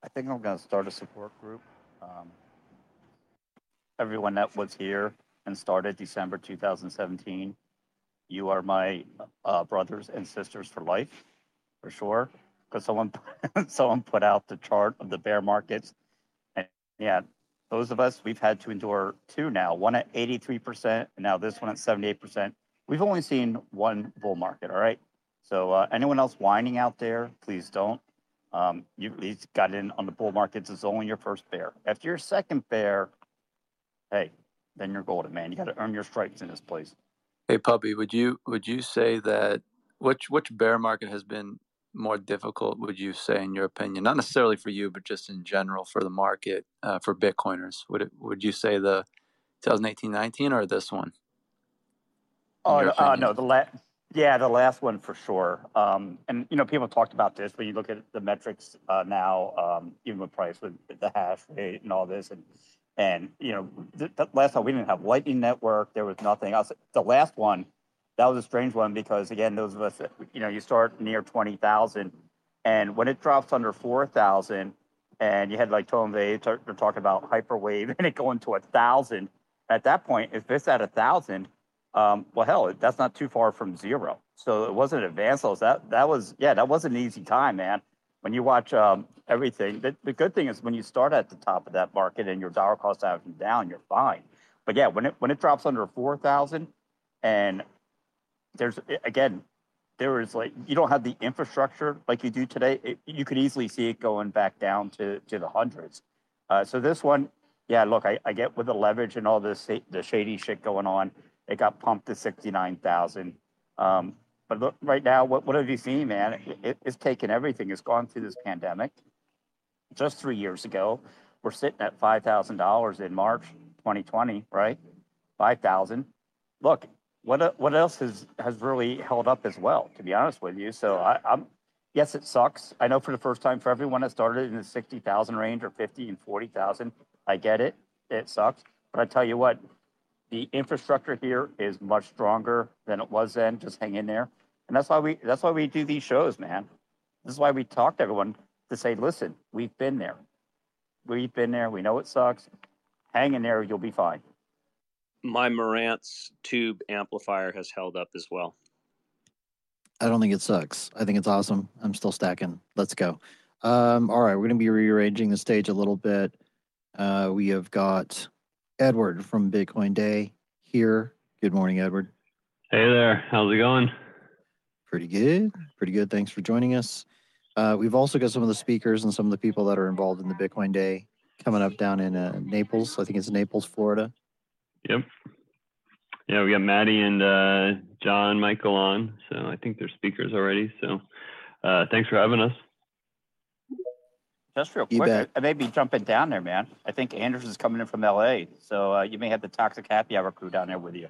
I think I'm to start a support group. Um, everyone that was here and started December 2017, you are my uh, brothers and sisters for life, for sure. Because someone someone put out the chart of the bear markets, and yeah, those of us we've had to endure two now. One at 83%, and now this one at 78%. We've only seen one bull market. All right. So uh, anyone else whining out there, please don't. Um, you at least got in on the bull markets. It's only your first bear. After your second bear, hey, then you're golden, man. You got to earn your stripes in this place. Hey, puppy, would you would you say that which which bear market has been more difficult? Would you say, in your opinion, not necessarily for you, but just in general for the market uh, for Bitcoiners? Would it would you say the 2018-19 or this one? Oh uh, no, the last Yeah, the last one for sure. Um, and you know, people talked about this, but you look at the metrics uh, now, um, even with price with the hash rate and all this, and and you know, the, the last time we didn't have Lightning Network, there was nothing else. The last one, that was a strange one because again, those of us, you know, you start near twenty thousand, and when it drops under four thousand, and you had like Tone Vays, they're talking about hyperwave, and it going to a thousand. At that point, if it's at a thousand um, well, hell, that's not too far from zero. So it wasn't advanced levels. That that was yeah, that was an easy time, man. When you watch um, everything, the, the good thing is when you start at the top of that market and your dollar cost averaging down, you're fine. But yeah, when it when it drops under four thousand, and there's again, there is like you don't have the infrastructure like you do today. It, you could easily see it going back down to to the hundreds. Uh, so this one, yeah, look, I, I get with the leverage and all this the shady shit going on it got pumped to 69,000. Um, but look, right now, what, what have you seen, man? It, it, it's taken everything. It's gone through this pandemic. Just three years ago, we're sitting at $5,000 in March 2020, right? 5,000. Look, what uh, what else has has really held up as well? To be honest with you, so I, I'm yes, it sucks. I know for the first time for everyone that started in the 60,000 range or 50 and 40,000, I get it. It sucks. But I tell you what, the infrastructure here is much stronger than it was then. Just hang in there, and that's why we that's why we do these shows, man. This is why we talk to everyone to say, listen, we've been there, we've been there. We know it sucks. Hang in there, you'll be fine. My Marantz tube amplifier has held up as well. I don't think it sucks. I think it's awesome. I'm still stacking. Let's go. Um, all right, we're going to be rearranging the stage a little bit. Uh, we have got Edward from Bitcoin Day here. Good morning, Edward. Hey there. How's it going? Pretty good. Pretty good. Thanks for joining us. Uh, we've also got some of the speakers and some of the people that are involved in the Bitcoin Day coming up down in uh, Naples. I think it's Naples, Florida. Yep. Yeah, we got Maddie and uh, John Michael on. So I think they're speakers already. So uh, thanks for having us. Just real quick, I, I may be jumping down there, man. I think Anderson's coming in from LA, so uh, you may have the Toxic Happy Hour crew down there with you.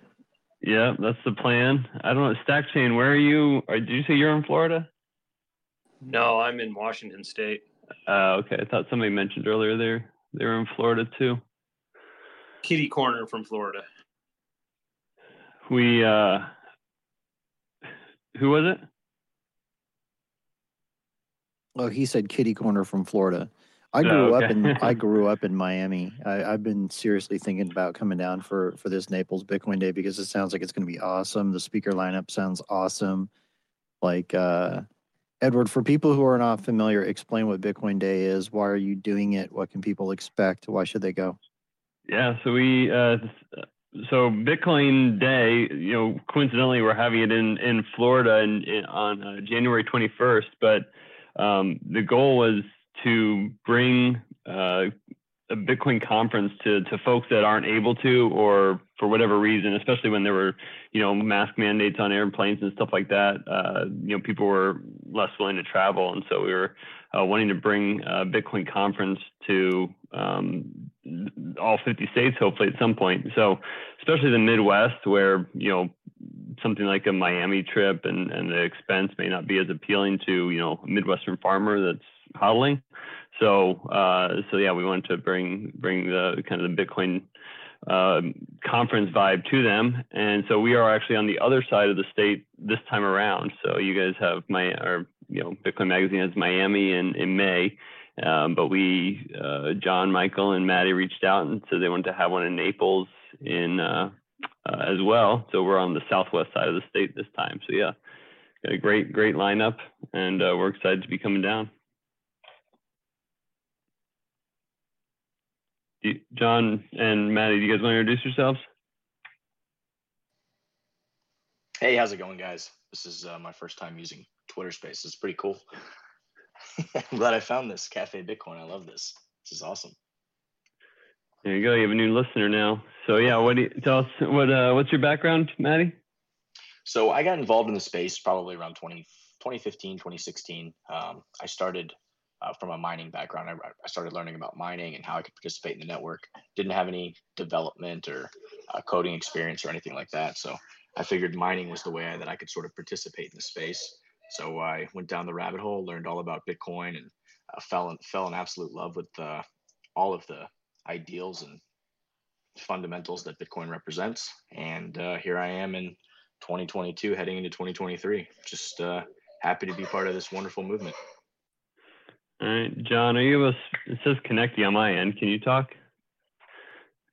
Yeah, that's the plan. I don't know, Stack Chain. Where are you? Or did you say you're in Florida? No, I'm in Washington State. Uh, okay, I thought somebody mentioned earlier they're they're in Florida too. Kitty corner from Florida. We uh, who was it? Oh, he said kitty corner from Florida. I grew Oh, up in. I grew up in Miami. I, I've been seriously thinking about coming down for for this Naples Bitcoin Day because it sounds like it's going to be awesome. The speaker lineup sounds awesome. Like uh, Edward, for people who are not familiar, explain what Bitcoin Day is. Why are you doing it? What can people expect? Why should they go? Yeah, so we uh, so Bitcoin Day, you know, coincidentally we're having it in in Florida in, in, on uh, January 21st, but um, the goal was to bring uh, a Bitcoin conference to to folks that aren't able to, or for whatever reason, especially when there were you know mask mandates on airplanes and stuff like that. Uh, you know, people were less willing to travel, and so we were uh, wanting to bring a Bitcoin conference to um, all 50 states, hopefully at some point. So, especially the Midwest, where you know something like a Miami trip and and the expense may not be as appealing to you know a Midwestern farmer that's hodling. So, uh, so yeah, we wanted to bring bring the kind of the Bitcoin uh, conference vibe to them, and so we are actually on the other side of the state this time around. So you guys have my or you know Bitcoin Magazine has Miami in in May. Um, but we, uh, John, Michael, and Maddie reached out and said they wanted to have one in Naples in uh, uh, as well. So we're on the southwest side of the state this time. So yeah, got a great, great lineup, and uh, we're excited to be coming down. Do- John and Maddie, do you guys want to introduce yourselves? Hey, how's it going, guys? This is uh, my first time using Twitter Space. It's pretty cool. I'm glad I found this Cafe Bitcoin. I love this. This is awesome. There you go. You have a new listener now. So yeah, what do you tell us? What uh, what's your background, Maddie? So I got involved in the space probably around 20, 2015, 2016. Um, I started uh, from a mining background. I, I started learning about mining and how I could participate in the network. Didn't have any development or uh, coding experience or anything like that. So I figured mining was the way that I could sort of participate in the space. So I went down the rabbit hole, learned all about Bitcoin, and uh, fell in, fell in absolute love with uh, all of the ideals and fundamentals that Bitcoin represents. And uh, here I am in 2022, heading into 2023. Just uh, happy to be part of this wonderful movement. All right, John, are you able? It says connecting on my end. Can you talk?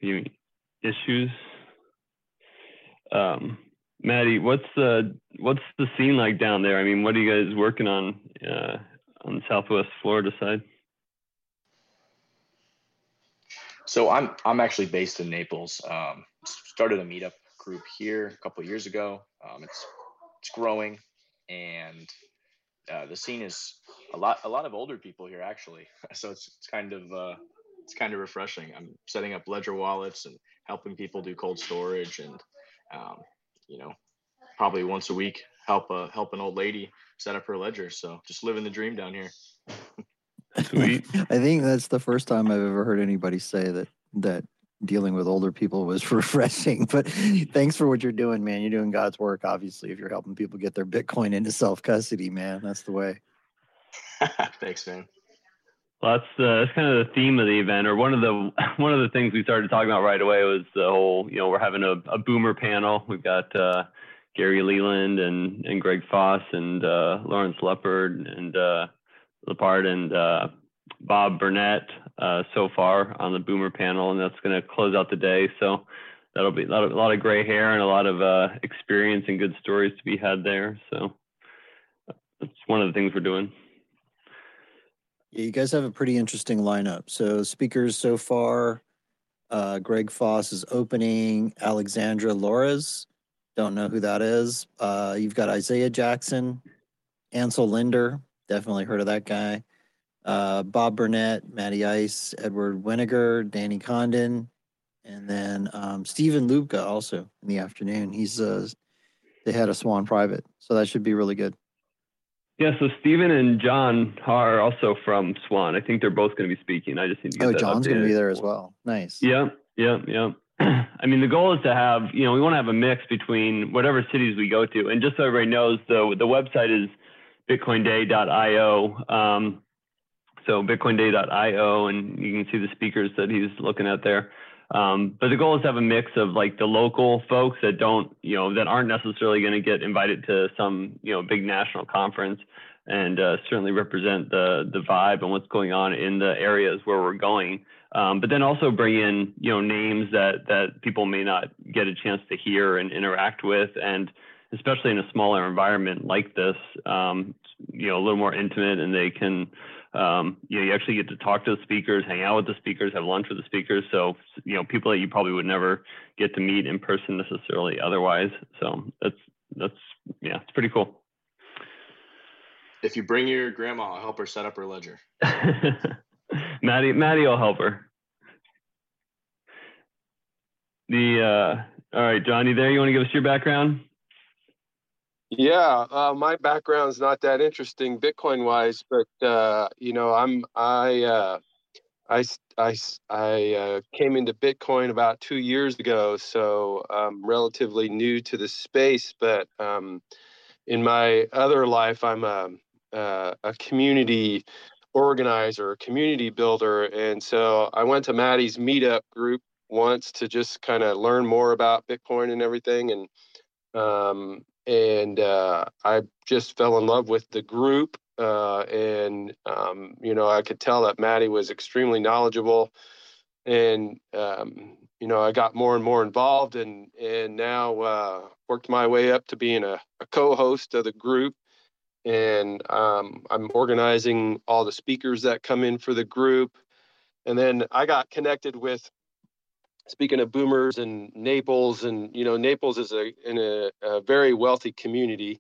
You issues? Um, Maddie, what's the what's the scene like down there? I mean, what are you guys working on uh, on Southwest Florida side? So I'm I'm actually based in Naples. Um, started a meetup group here a couple years ago. Um, it's it's growing, and uh, the scene is a lot a lot of older people here actually. So it's it's kind of uh, it's kind of refreshing. I'm setting up ledger wallets and helping people do cold storage, and um, you know, probably once a week help a help an old lady set up her ledger. So just living the dream down here. Sweet. I think that's the first time I've ever heard anybody say that that dealing with older people was refreshing. But thanks for what you're doing, man. You're doing God's work, obviously, if you're helping people get their Bitcoin into self custody, man. That's the way. Thanks, man. Well, that's uh, that's kind of the theme of the event, or one of the one of the things we started talking about right away was the whole, you know, we're having a, a boomer panel. We've got uh, Gary Leland and and Greg Foss and uh, Lawrence Lepard and uh, Lepard and uh, Bob Burnett uh, so far on the Boomer panel, and that's going to close out the day. So that'll be a lot of, a lot of gray hair and a lot of uh, experience and good stories to be had there. So that's one of the things we're doing. Yeah, you guys have a pretty interesting lineup. So speakers so far, uh, Greg Foss is opening. Alexandra Lores, don't know who that is. Uh, you've got Isaiah Jackson, Ansel Lindner, definitely heard of that guy. Uh, Bob Burnett, Matty Ice, Edward Weniger, Danny Condon, and then um, Stephen Lubka also in the afternoon. He's uh, the head of Swan Private, so that should be really good. Yeah, so Stephen and John are also from Swan. I think they're both going to be speaking. I just need to get Oh, that Oh, John's going to be there as well. Nice. Yeah, yeah, yeah. I mean, the goal is to have, you know, we want to have a mix between whatever cities we go to. And just so everybody knows, the, the website is bitcoinday.io. Um, so bitcoinday.io, and you can see the speakers that he's looking at there. Um, but the goal is to have a mix of like the local folks that don't, you know, that aren't necessarily going to get invited to some, you know, big national conference and uh, certainly represent the the vibe and what's going on in the areas where we're going. Um, but then also bring in, you know, names that that people may not get a chance to hear and interact with, and especially in a smaller environment like this, um, you know, a little more intimate, and they can, um, you know, you actually get to talk to the speakers, hang out with the speakers, have lunch with the speakers. So, you know, people that you probably would never get to meet in person necessarily otherwise. So that's that's yeah, it's pretty cool. If you bring your grandma, I'll help her set up her ledger. Maddie, Maddie will help her. The uh, all right, Johnny, there. You want to give us your background? Yeah, uh, my background's not that interesting Bitcoin wise, but uh, you know, I'm I uh, I I I, uh, came into Bitcoin about two years ago, so I'm relatively new to the space. But um, in my other life, I'm a uh, a community organizer, community builder, and so I went to Maddie's meetup group once to just kind of learn more about Bitcoin and everything, and um, and uh, I just fell in love with the group. Uh, and um, you know, I could tell that Maddie was extremely knowledgeable, and um, you know, I got more and more involved, and and now uh, worked my way up to being a, a co-host of the group. And um, I'm organizing all the speakers that come in for the group, and then I got connected with speaking of boomers and Naples, and you know, Naples is a in a, a very wealthy community.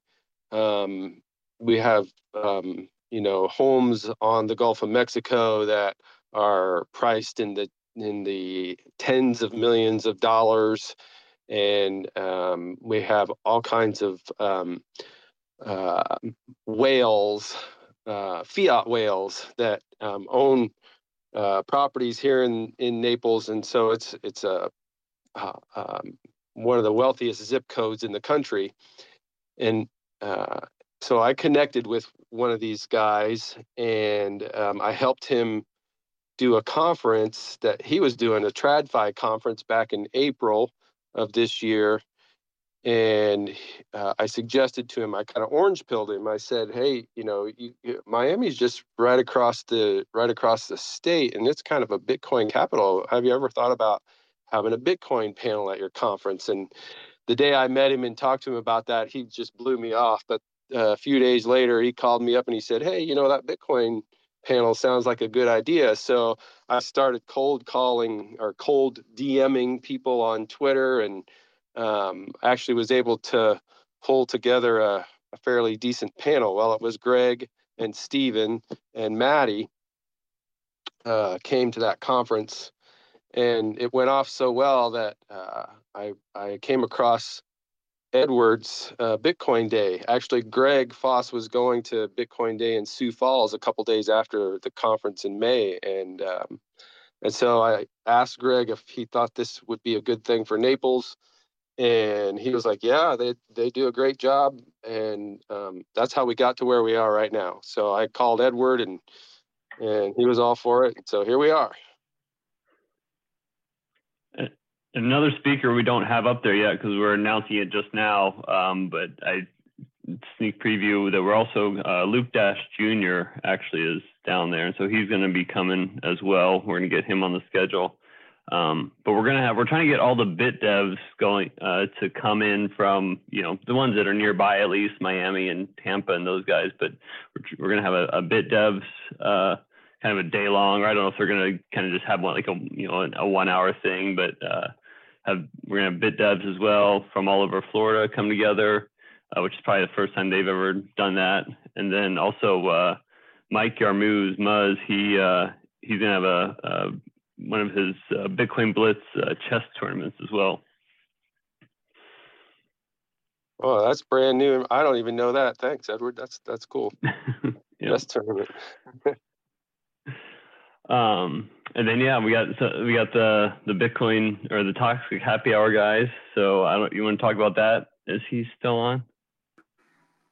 Um, we have um, you know homes on the Gulf of Mexico that are priced in the in the tens of millions of dollars, and um, we have all kinds of um, uh, whales, uh, fiat whales that um, own uh, properties here in in Naples, and so it's it's a uh, um, one of the wealthiest zip codes in the country, and uh, so I connected with one of these guys, and um, I helped him do a conference that he was doing a TradFi conference back in April of this year. And uh, I suggested to him, I kind of orange pilled him. I said, "Hey, you know, you, you, Miami's just right across the right across the state, and it's kind of a Bitcoin capital. Have you ever thought about having a Bitcoin panel at your conference?" And the day I met him and talked to him about that, he just blew me off. But uh, a few days later, he called me up and he said, "Hey, you know that Bitcoin panel sounds like a good idea." So I started cold calling or cold DMing people on Twitter, and um, actually was able to pull together a, a fairly decent panel. Well, it was Greg and Steven and Maddie uh, came to that conference, and it went off so well that uh, I I came across Edwards uh, Bitcoin Day. Actually, Greg Foss was going to Bitcoin Day in Sioux Falls a couple days after the conference in May, and um, and so I asked Greg if he thought this would be a good thing for Naples, and he was like, "Yeah, they they do a great job," and um, that's how we got to where we are right now. So I called Edward, and and he was all for it. So here we are. another speaker we don't have up there yet because we're announcing it just now. Um, but I sneak preview that we're also uh, Luke Dash Jr. actually is down there, and so he's going to be coming as well. We're going to get him on the schedule. Um, but we're gonna have we're trying to get all the bit devs going uh, to come in from you know the ones that are nearby at least Miami and Tampa and those guys. But we're, we're gonna have a, a bit devs uh, kind of a day long. Or I don't know if they're gonna kind of just have one like a you know a one hour thing, but uh, have we're gonna have bit devs as well from all over Florida come together, uh, which is probably the first time they've ever done that. And then also uh, Mike Yarmouz Muzz, he uh, he's gonna have a, a one of his uh, Bitcoin Blitz uh, chess tournaments as well. Oh, that's brand new. I don't even know that. Thanks, Edward. That's that's cool. Yeah. Chess tournament. Um, and then yeah, we got so we got the the Bitcoin or the toxic happy hour guys. So I don't. You want to talk about that? Is he still on?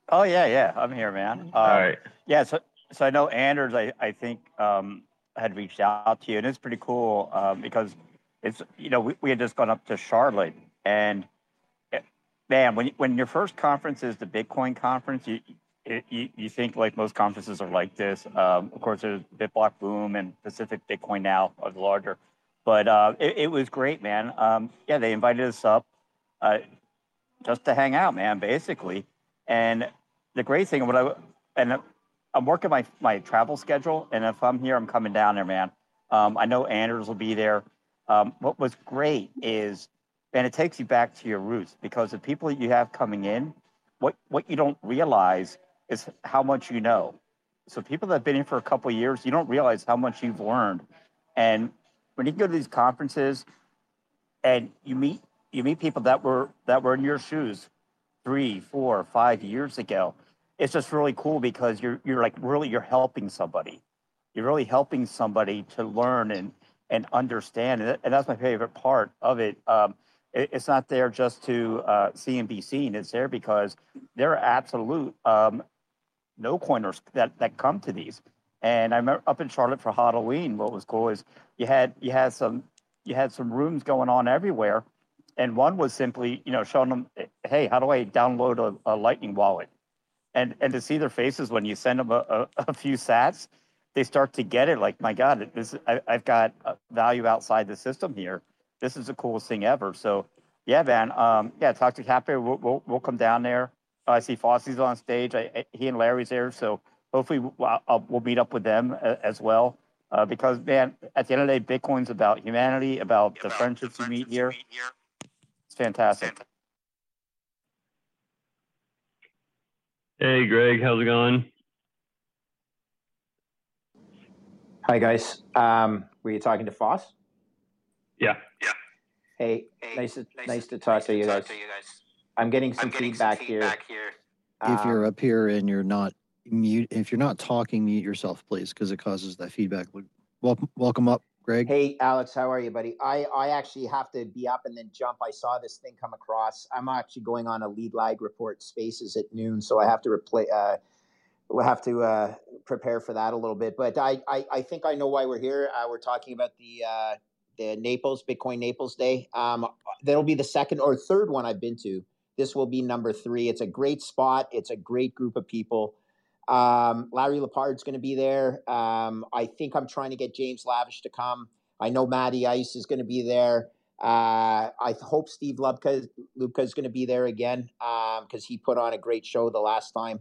Oh yeah, yeah, I'm here, man. Um, All right. Yeah, so so I know Anders. I I think um, had reached out to you, and it's pretty cool um, because it's you know we, we had just gone up to Charlotte, and eh, man, when when your first conference is the Bitcoin conference, you it, you, you think like most conferences are like this. Um, of course, there's BitBlock Boom and Pacific Bitcoin now are the larger, but uh, it, it was great, man. Um, yeah, they invited us up uh, just to hang out, man, basically. And the great thing, what I and I'm working my my travel schedule, and if I'm here, I'm coming down there, man. Um, I know Anders will be there. Um, what was great is, and it takes you back to your roots because the people that you have coming in, what what you don't realize is how much you know. So people that have been here for a couple years, you don't realize how much you've learned. And when you go to these conferences and you meet you meet people that were that were in your shoes three, four, five years ago, it's just really cool because you're you're like really you're helping somebody. You're really helping somebody to learn and and understand, and, that's my favorite part of it. Um, it it's not there just to uh, see and be seen. It's there because there are absolute um, no coiners that that come to these. And I remember up in Charlotte for Halloween, what was cool is you had you had some you had some rooms going on everywhere, and one was simply you know showing them, hey, how do I download a, a Lightning wallet, and and to see their faces when you send them a, a, a few Sats, they start to get it. Like my God, this I, I've got value outside the system here. This is the coolest thing ever. So yeah, man. Um, yeah, talk to Cafe. We'll, we'll we'll come down there. I see Foss's on stage. I, I, he and Larry's there, so hopefully we'll, I'll, we'll meet up with them as well. Uh, because man, at the end of the day, Bitcoin's about humanity, about the friendships you meet here. It's fantastic. Hey, Greg, how's it going? Hi guys. Um, were you talking to Foss? Yeah. Yeah. Hey, nice to nice to talk to you guys. I'm getting some feedback here. if you're up here and you're not mute, if you're not talking, mute yourself, please, because it causes that feedback loop. Welcome, welcome up, Greg? Hey, Alex, how are you, buddy? I, I actually have to be up and then jump. I saw this thing come across. I'm actually going on a lead lag report spaces at noon, so I have to replay. Uh, we'll have to uh, prepare for that a little bit. But I, I, I think I know why we're here. Uh, we're talking about the uh, the Naples Bitcoin Naples Day. Um, that'll be the second or third one I've been to. This will be number three. It's a great spot. It's a great group of people. Um, Larry Lepard's going to be there. Um, I think I'm trying to get James Lavish to come. I know Matty Ice is going to be there. Uh, I hope Steve Lubka, Lubka is going to be there again because um, he put on a great show the last time.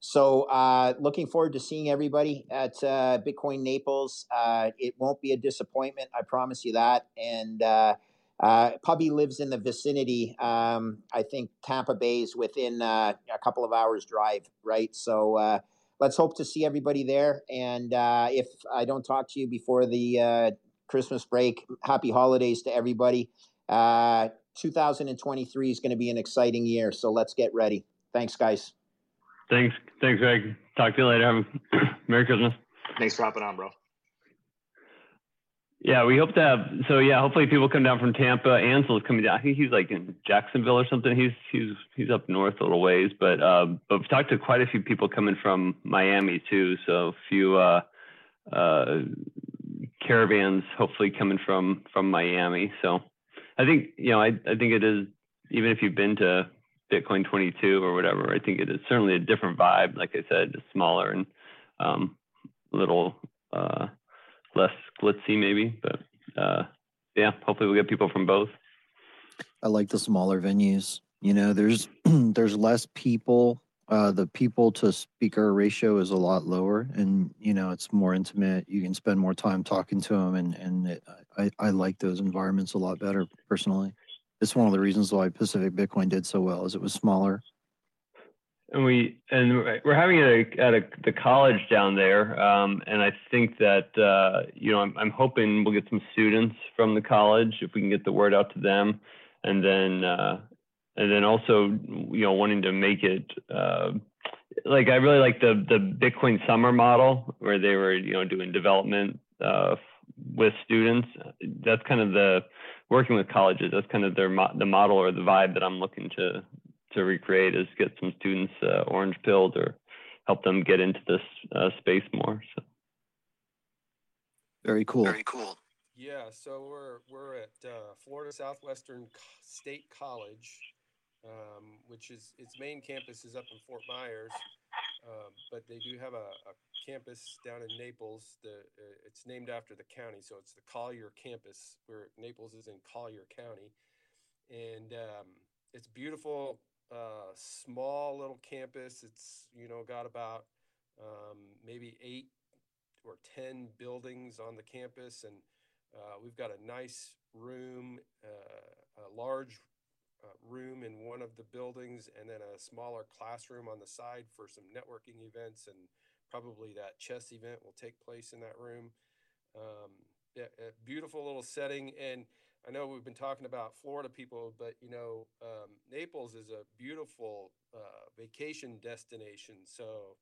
So uh, looking forward to seeing everybody at uh, Bitcoin Naples. Uh, it won't be a disappointment, I promise you that. And uh, Pubby lives in the vicinity. Um, I think Tampa Bay is within uh, a couple of hours drive, right? So uh, let's hope to see everybody there. And uh, if I don't talk to you before the uh, Christmas break, happy holidays to everybody. Uh, 2023 is going to be an exciting year, so let's get ready. Thanks, guys. Thanks, thanks, Greg. Talk to you later. Merry Christmas. Thanks for hopping on, bro. Yeah, we hope to have. So yeah, hopefully people come down from Tampa. Ansel's coming down. I think he's like in Jacksonville or something. He's he's he's up north a little ways, but uh, but we've talked to quite a few people coming from Miami too. So a few uh, uh, caravans hopefully coming from from Miami. So I think you know I I think it is even if you've been to Bitcoin 22 or whatever. I think it is certainly a different vibe. Like I said, smaller and um, little. Uh, less glitzy maybe, but uh, yeah, hopefully we'll get people from both. I like the smaller venues. You know, there's there's less people. Uh, the people to speaker ratio is a lot lower, and you know it's more intimate. You can spend more time talking to them, and and it, I I like those environments a lot better personally. It's one of the reasons why Pacific Bitcoin did so well, is it was smaller and we and we're having it at a, the college down there, um, and I think that uh, you know I'm, I'm hoping we'll get some students from the college if we can get the word out to them, and then uh, and then also you know wanting to make it uh, like I really like the the Bitcoin summer model where they were you know doing development uh, with students. That's kind of the working with colleges. That's kind of their the model or the vibe that I'm looking to to recreate is get some students uh, orange pilled or help them get into this uh, space more. So. Very cool. Very cool. Yeah, so we're we're at uh, Florida Southwestern State College, um, which is its main campus is up in Fort Myers, um, but they do have a, a campus down in Naples. The uh, it's named after the county, so it's the Collier campus, where Naples is in Collier County, and um, it's beautiful uh, small little campus. It's you know got about um, maybe eight or ten buildings on the campus, and uh, we've got a nice room, uh, a large uh, room in one of the buildings, and then a smaller classroom on the side for some networking events, and probably that chess event will take place in that room. Um, yeah, a beautiful little setting, and I know we've been talking about Florida people, but you know, um, Naples is a beautiful uh, vacation destination. So,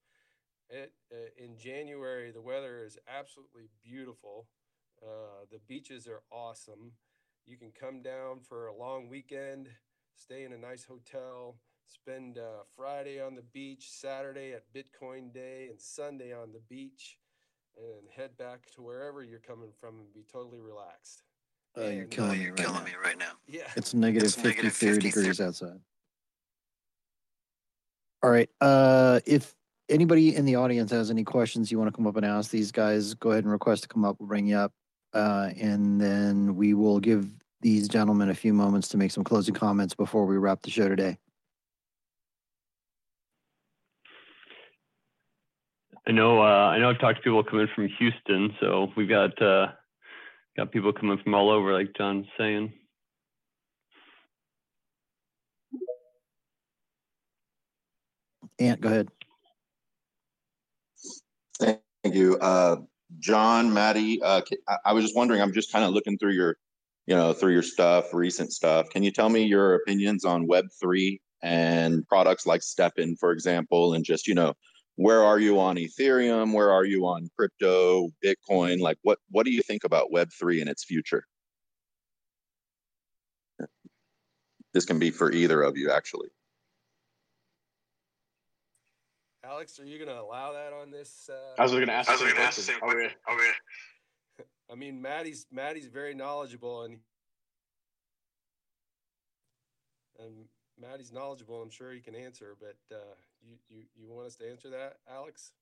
it, uh, in January, the weather is absolutely beautiful. Uh, the beaches are awesome. You can come down for a long weekend, stay in a nice hotel, spend uh, Friday on the beach, Saturday at Bitcoin Day, and Sunday on the beach, and head back to wherever you're coming from and be totally relaxed. Oh, you're killing, me, you're right killing now. me right now. Yeah. It's negative It's 50, negative 30 50, degrees outside. All right. Uh, if anybody in the audience has any questions you want to come up and ask these guys, go ahead and request to come up. We'll bring you up. Uh, and then we will give these gentlemen a few moments to make some closing comments before we wrap the show today. I know. Uh, I know. I've talked to people coming from Houston, so we've got uh, got people coming from all over, like John's saying. Ant, go ahead. Thank you, uh, John, Maddie. Uh, I, I was just wondering. I'm just kind of looking through your, you know, through your stuff, recent stuff. Can you tell me your opinions on Web three and products like STEPN, for example, and just you know, where are you on Ethereum? Where are you on crypto, Bitcoin? Like, what what do you think about Web three and its future? This can be for either of you, actually. Alex, are you going to allow that on this? Uh, I was going to ask. I was the same going to ask the question. same Are we- question. I mean, Maddie's Maddie's very knowledgeable, and and Maddie's knowledgeable. I'm sure he can answer, but uh, you you you want us to answer that, Alex?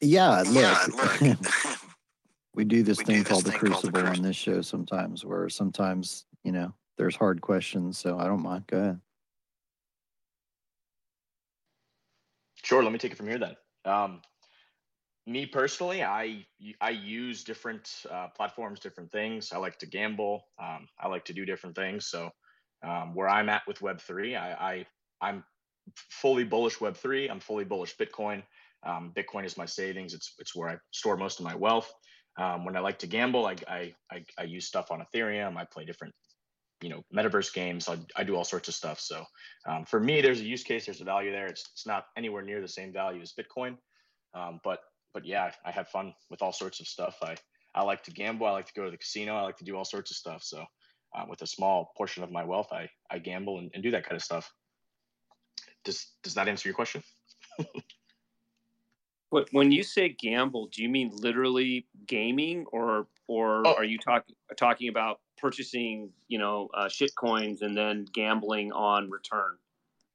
Yeah, look, Yeah, look. we do this We thing do this called the thing called the crucible on this show sometimes, where sometimes you know there's hard questions. So I don't mind. Go ahead. Sure. Let me take it from here then. Um, me personally, I I use different uh, platforms, different things. I like to gamble. Um, I like to do different things. So um, where I'm at with Web three, I, I I'm fully bullish Web three. I'm fully bullish Bitcoin. Um, Bitcoin is my savings. It's it's where I store most of my wealth. Um, when I like to gamble, I, I I I use stuff on Ethereum. I play different you know metaverse games I, I do all sorts of stuff so um, for me there's a use case there's a value there it's, it's not anywhere near the same value as bitcoin um, but but yeah i have fun with all sorts of stuff i i like to gamble i like to go to the casino i like to do all sorts of stuff so uh, with a small portion of my wealth i i gamble and, and do that kind of stuff does does that answer your question But when you say gamble, do you mean literally gaming, or or Oh. are you talking talking about purchasing, you know, uh, shit coins and then gambling on return?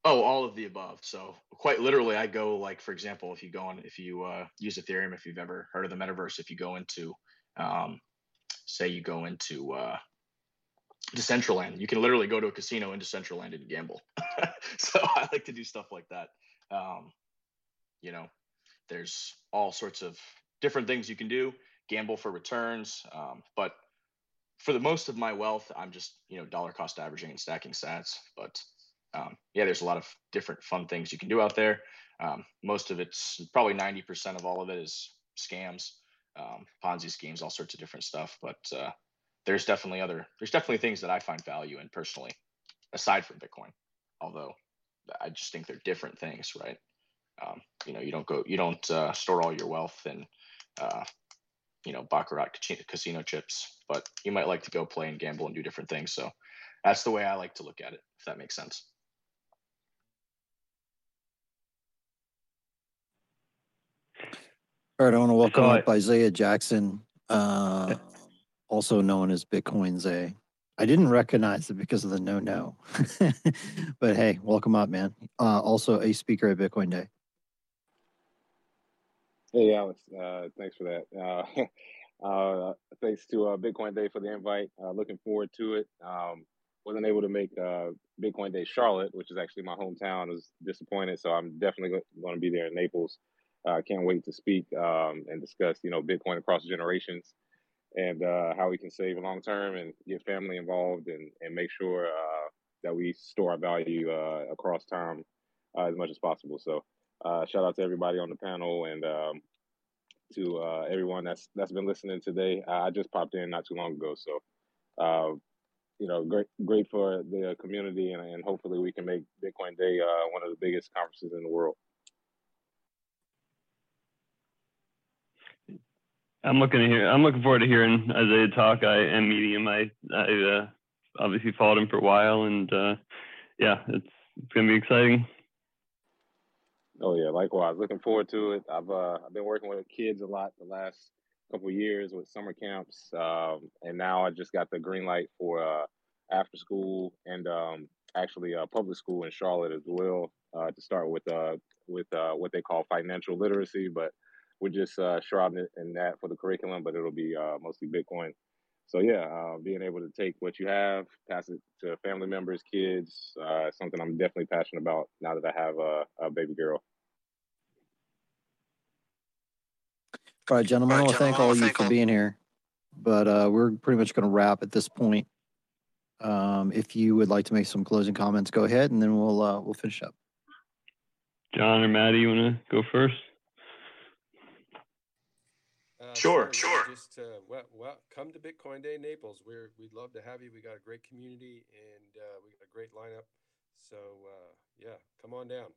Oh, all of the above. So quite literally, I go like, for example, if you go on, if you uh, use Ethereum, if you've ever heard of the metaverse, if you go into, um, say you go into uh, Decentraland, you can literally go to a casino in Decentraland and gamble. so I like to do stuff like that. Um, you know, there's all sorts of different things you can do. Gamble for returns, um, but for the most of my wealth, I'm just you know dollar cost averaging and stacking sats. But um, yeah, there's a lot of different fun things you can do out there. Um, most of it's probably 90% of all of it is scams, um, Ponzi schemes, all sorts of different stuff. But uh, there's definitely other there's definitely things that I find value in personally, aside from Bitcoin. Although I just think they're different things, right? Um, you know, you don't go you don't uh, store all your wealth in uh, you know baccarat casino chips, but you might like to go play and gamble and do different things. So that's the way I like to look at it, if that makes sense. All right, I want to welcome So up Isaiah Jackson, uh, also known as Bitcoin Zay. I didn't recognize it because of the no no, but hey, welcome up, man. Uh, also a speaker at Bitcoin Day. Hey, Alex. Uh, thanks for that. Uh, uh, thanks to uh, Bitcoin Day for the invite. Uh, looking forward to it. Um, wasn't able to make uh, Bitcoin Day Charlotte, which is actually my hometown. I was disappointed, so I'm definitely going to be there in Naples. I uh, can't wait to speak um, and discuss, you know, Bitcoin across generations and uh, how we can save long term and get family involved and, and make sure uh, that we store our value uh, across time uh, as much as possible. So, uh, shout out to everybody on the panel and um, to uh, everyone that's that's been listening today. I just popped in not too long ago, so you know, great great for the community, and, and hopefully we can make Bitcoin Day one of the biggest conferences in the world. I'm looking to hear. I'm looking forward to hearing Isaiah talk. I am meeting him. I I uh, obviously followed him for a while, and uh, yeah, it's it's gonna be exciting. Oh yeah, likewise. Looking forward to it. I've uh, I've been working with kids a lot the last couple years with summer camps, um, and now I just got the green light for uh, after school and um, actually uh, public school in Charlotte as well uh, to start with uh, with uh, what they call financial literacy, but we're just uh, shrouding it in that for the curriculum, but it'll be uh, mostly Bitcoin. So yeah, uh, being able to take what you have, pass it to family members, kids, uh, something I'm definitely passionate about now that I have a, a baby girl. All right, gentlemen, I want to thank all of you for being here, but uh, we're pretty much going to wrap at this point. Um, if you would like to make some closing comments, go ahead, and then we'll uh, we'll finish up. John or Maddie, you want to go first? Uh, Sure, sure. Just uh, well, well, come to Bitcoin Day Naples. We're we'd love to have you. We got a great community and uh, we got a great lineup. So uh, yeah, come on down.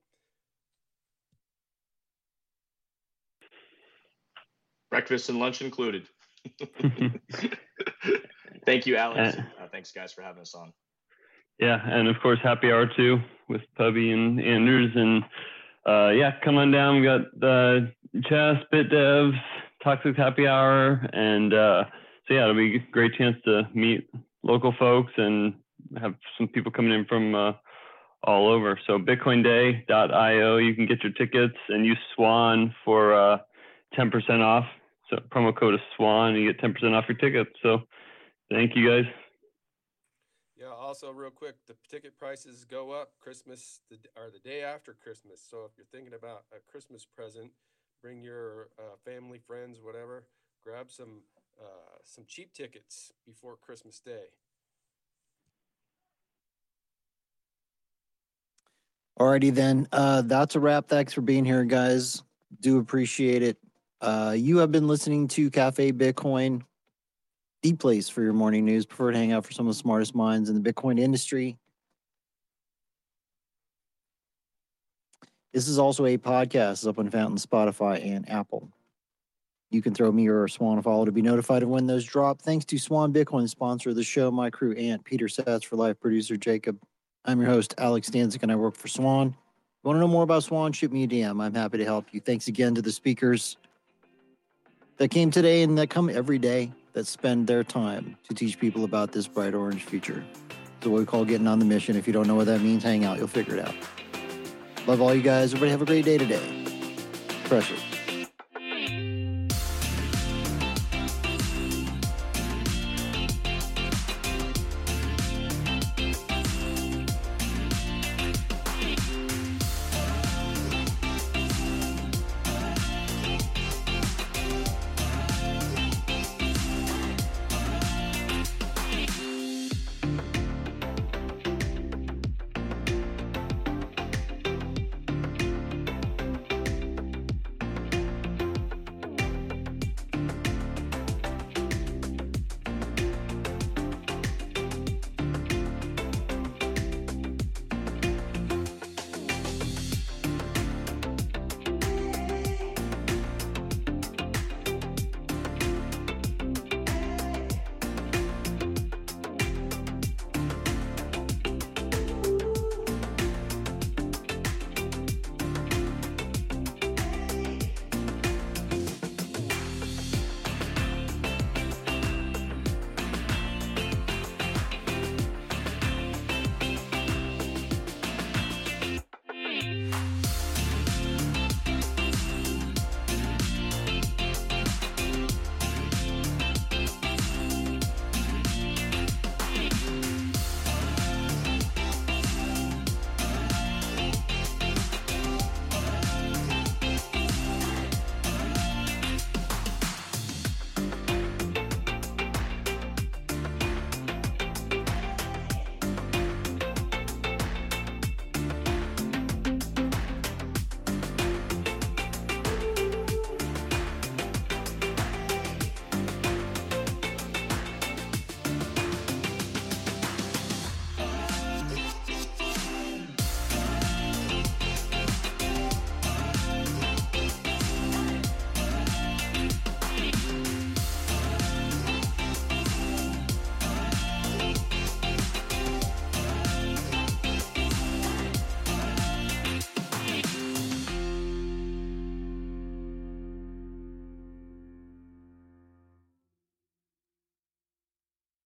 breakfast and lunch included. Thank you, Alex. Uh, thanks, guys, for having us on. Yeah, and of course, happy hour too with Pubby and Anders, and uh, yeah, come on down. We got the chess, bit devs, toxic happy hour, and uh, so yeah, it'll be a great chance to meet local folks and have some people coming in from uh, all over. So bitcoinday.io, you can get your tickets and use Swan for uh, 10% off. So promo code is Swan, and you get 10% off your tickets. So thank you guys. Yeah. Also, real quick, the ticket prices go up Christmas the, or the day after Christmas. So if you're thinking about a Christmas present, bring your uh, family, friends, whatever. Grab some uh, some cheap tickets before Christmas Day. Alrighty then. Uh, that's a wrap. Thanks for being here, guys. Do appreciate it. Uh, you have been listening to Cafe Bitcoin, the place for your morning news. Prefer to hang out for some of the smartest minds in the Bitcoin industry. This is also a podcast up on Fountain, Spotify, and Apple. You can throw me or Swan a follow to be notified of when those drop. Thanks to Swan Bitcoin, sponsor of the show, my crew, Ant, Peter Sats for live producer Jacob. I'm your host, Alex Stanczyk, and I work for Swan. If you want to know more about Swan, shoot me a DM. I'm happy to help you. Thanks again to the speakers that came today and that come every day that spend their time to teach people about this bright orange future. It's what we call getting on the mission. If you don't know what that means, hang out. You'll figure it out. Love all you guys. Everybody have a great day today. Pressure.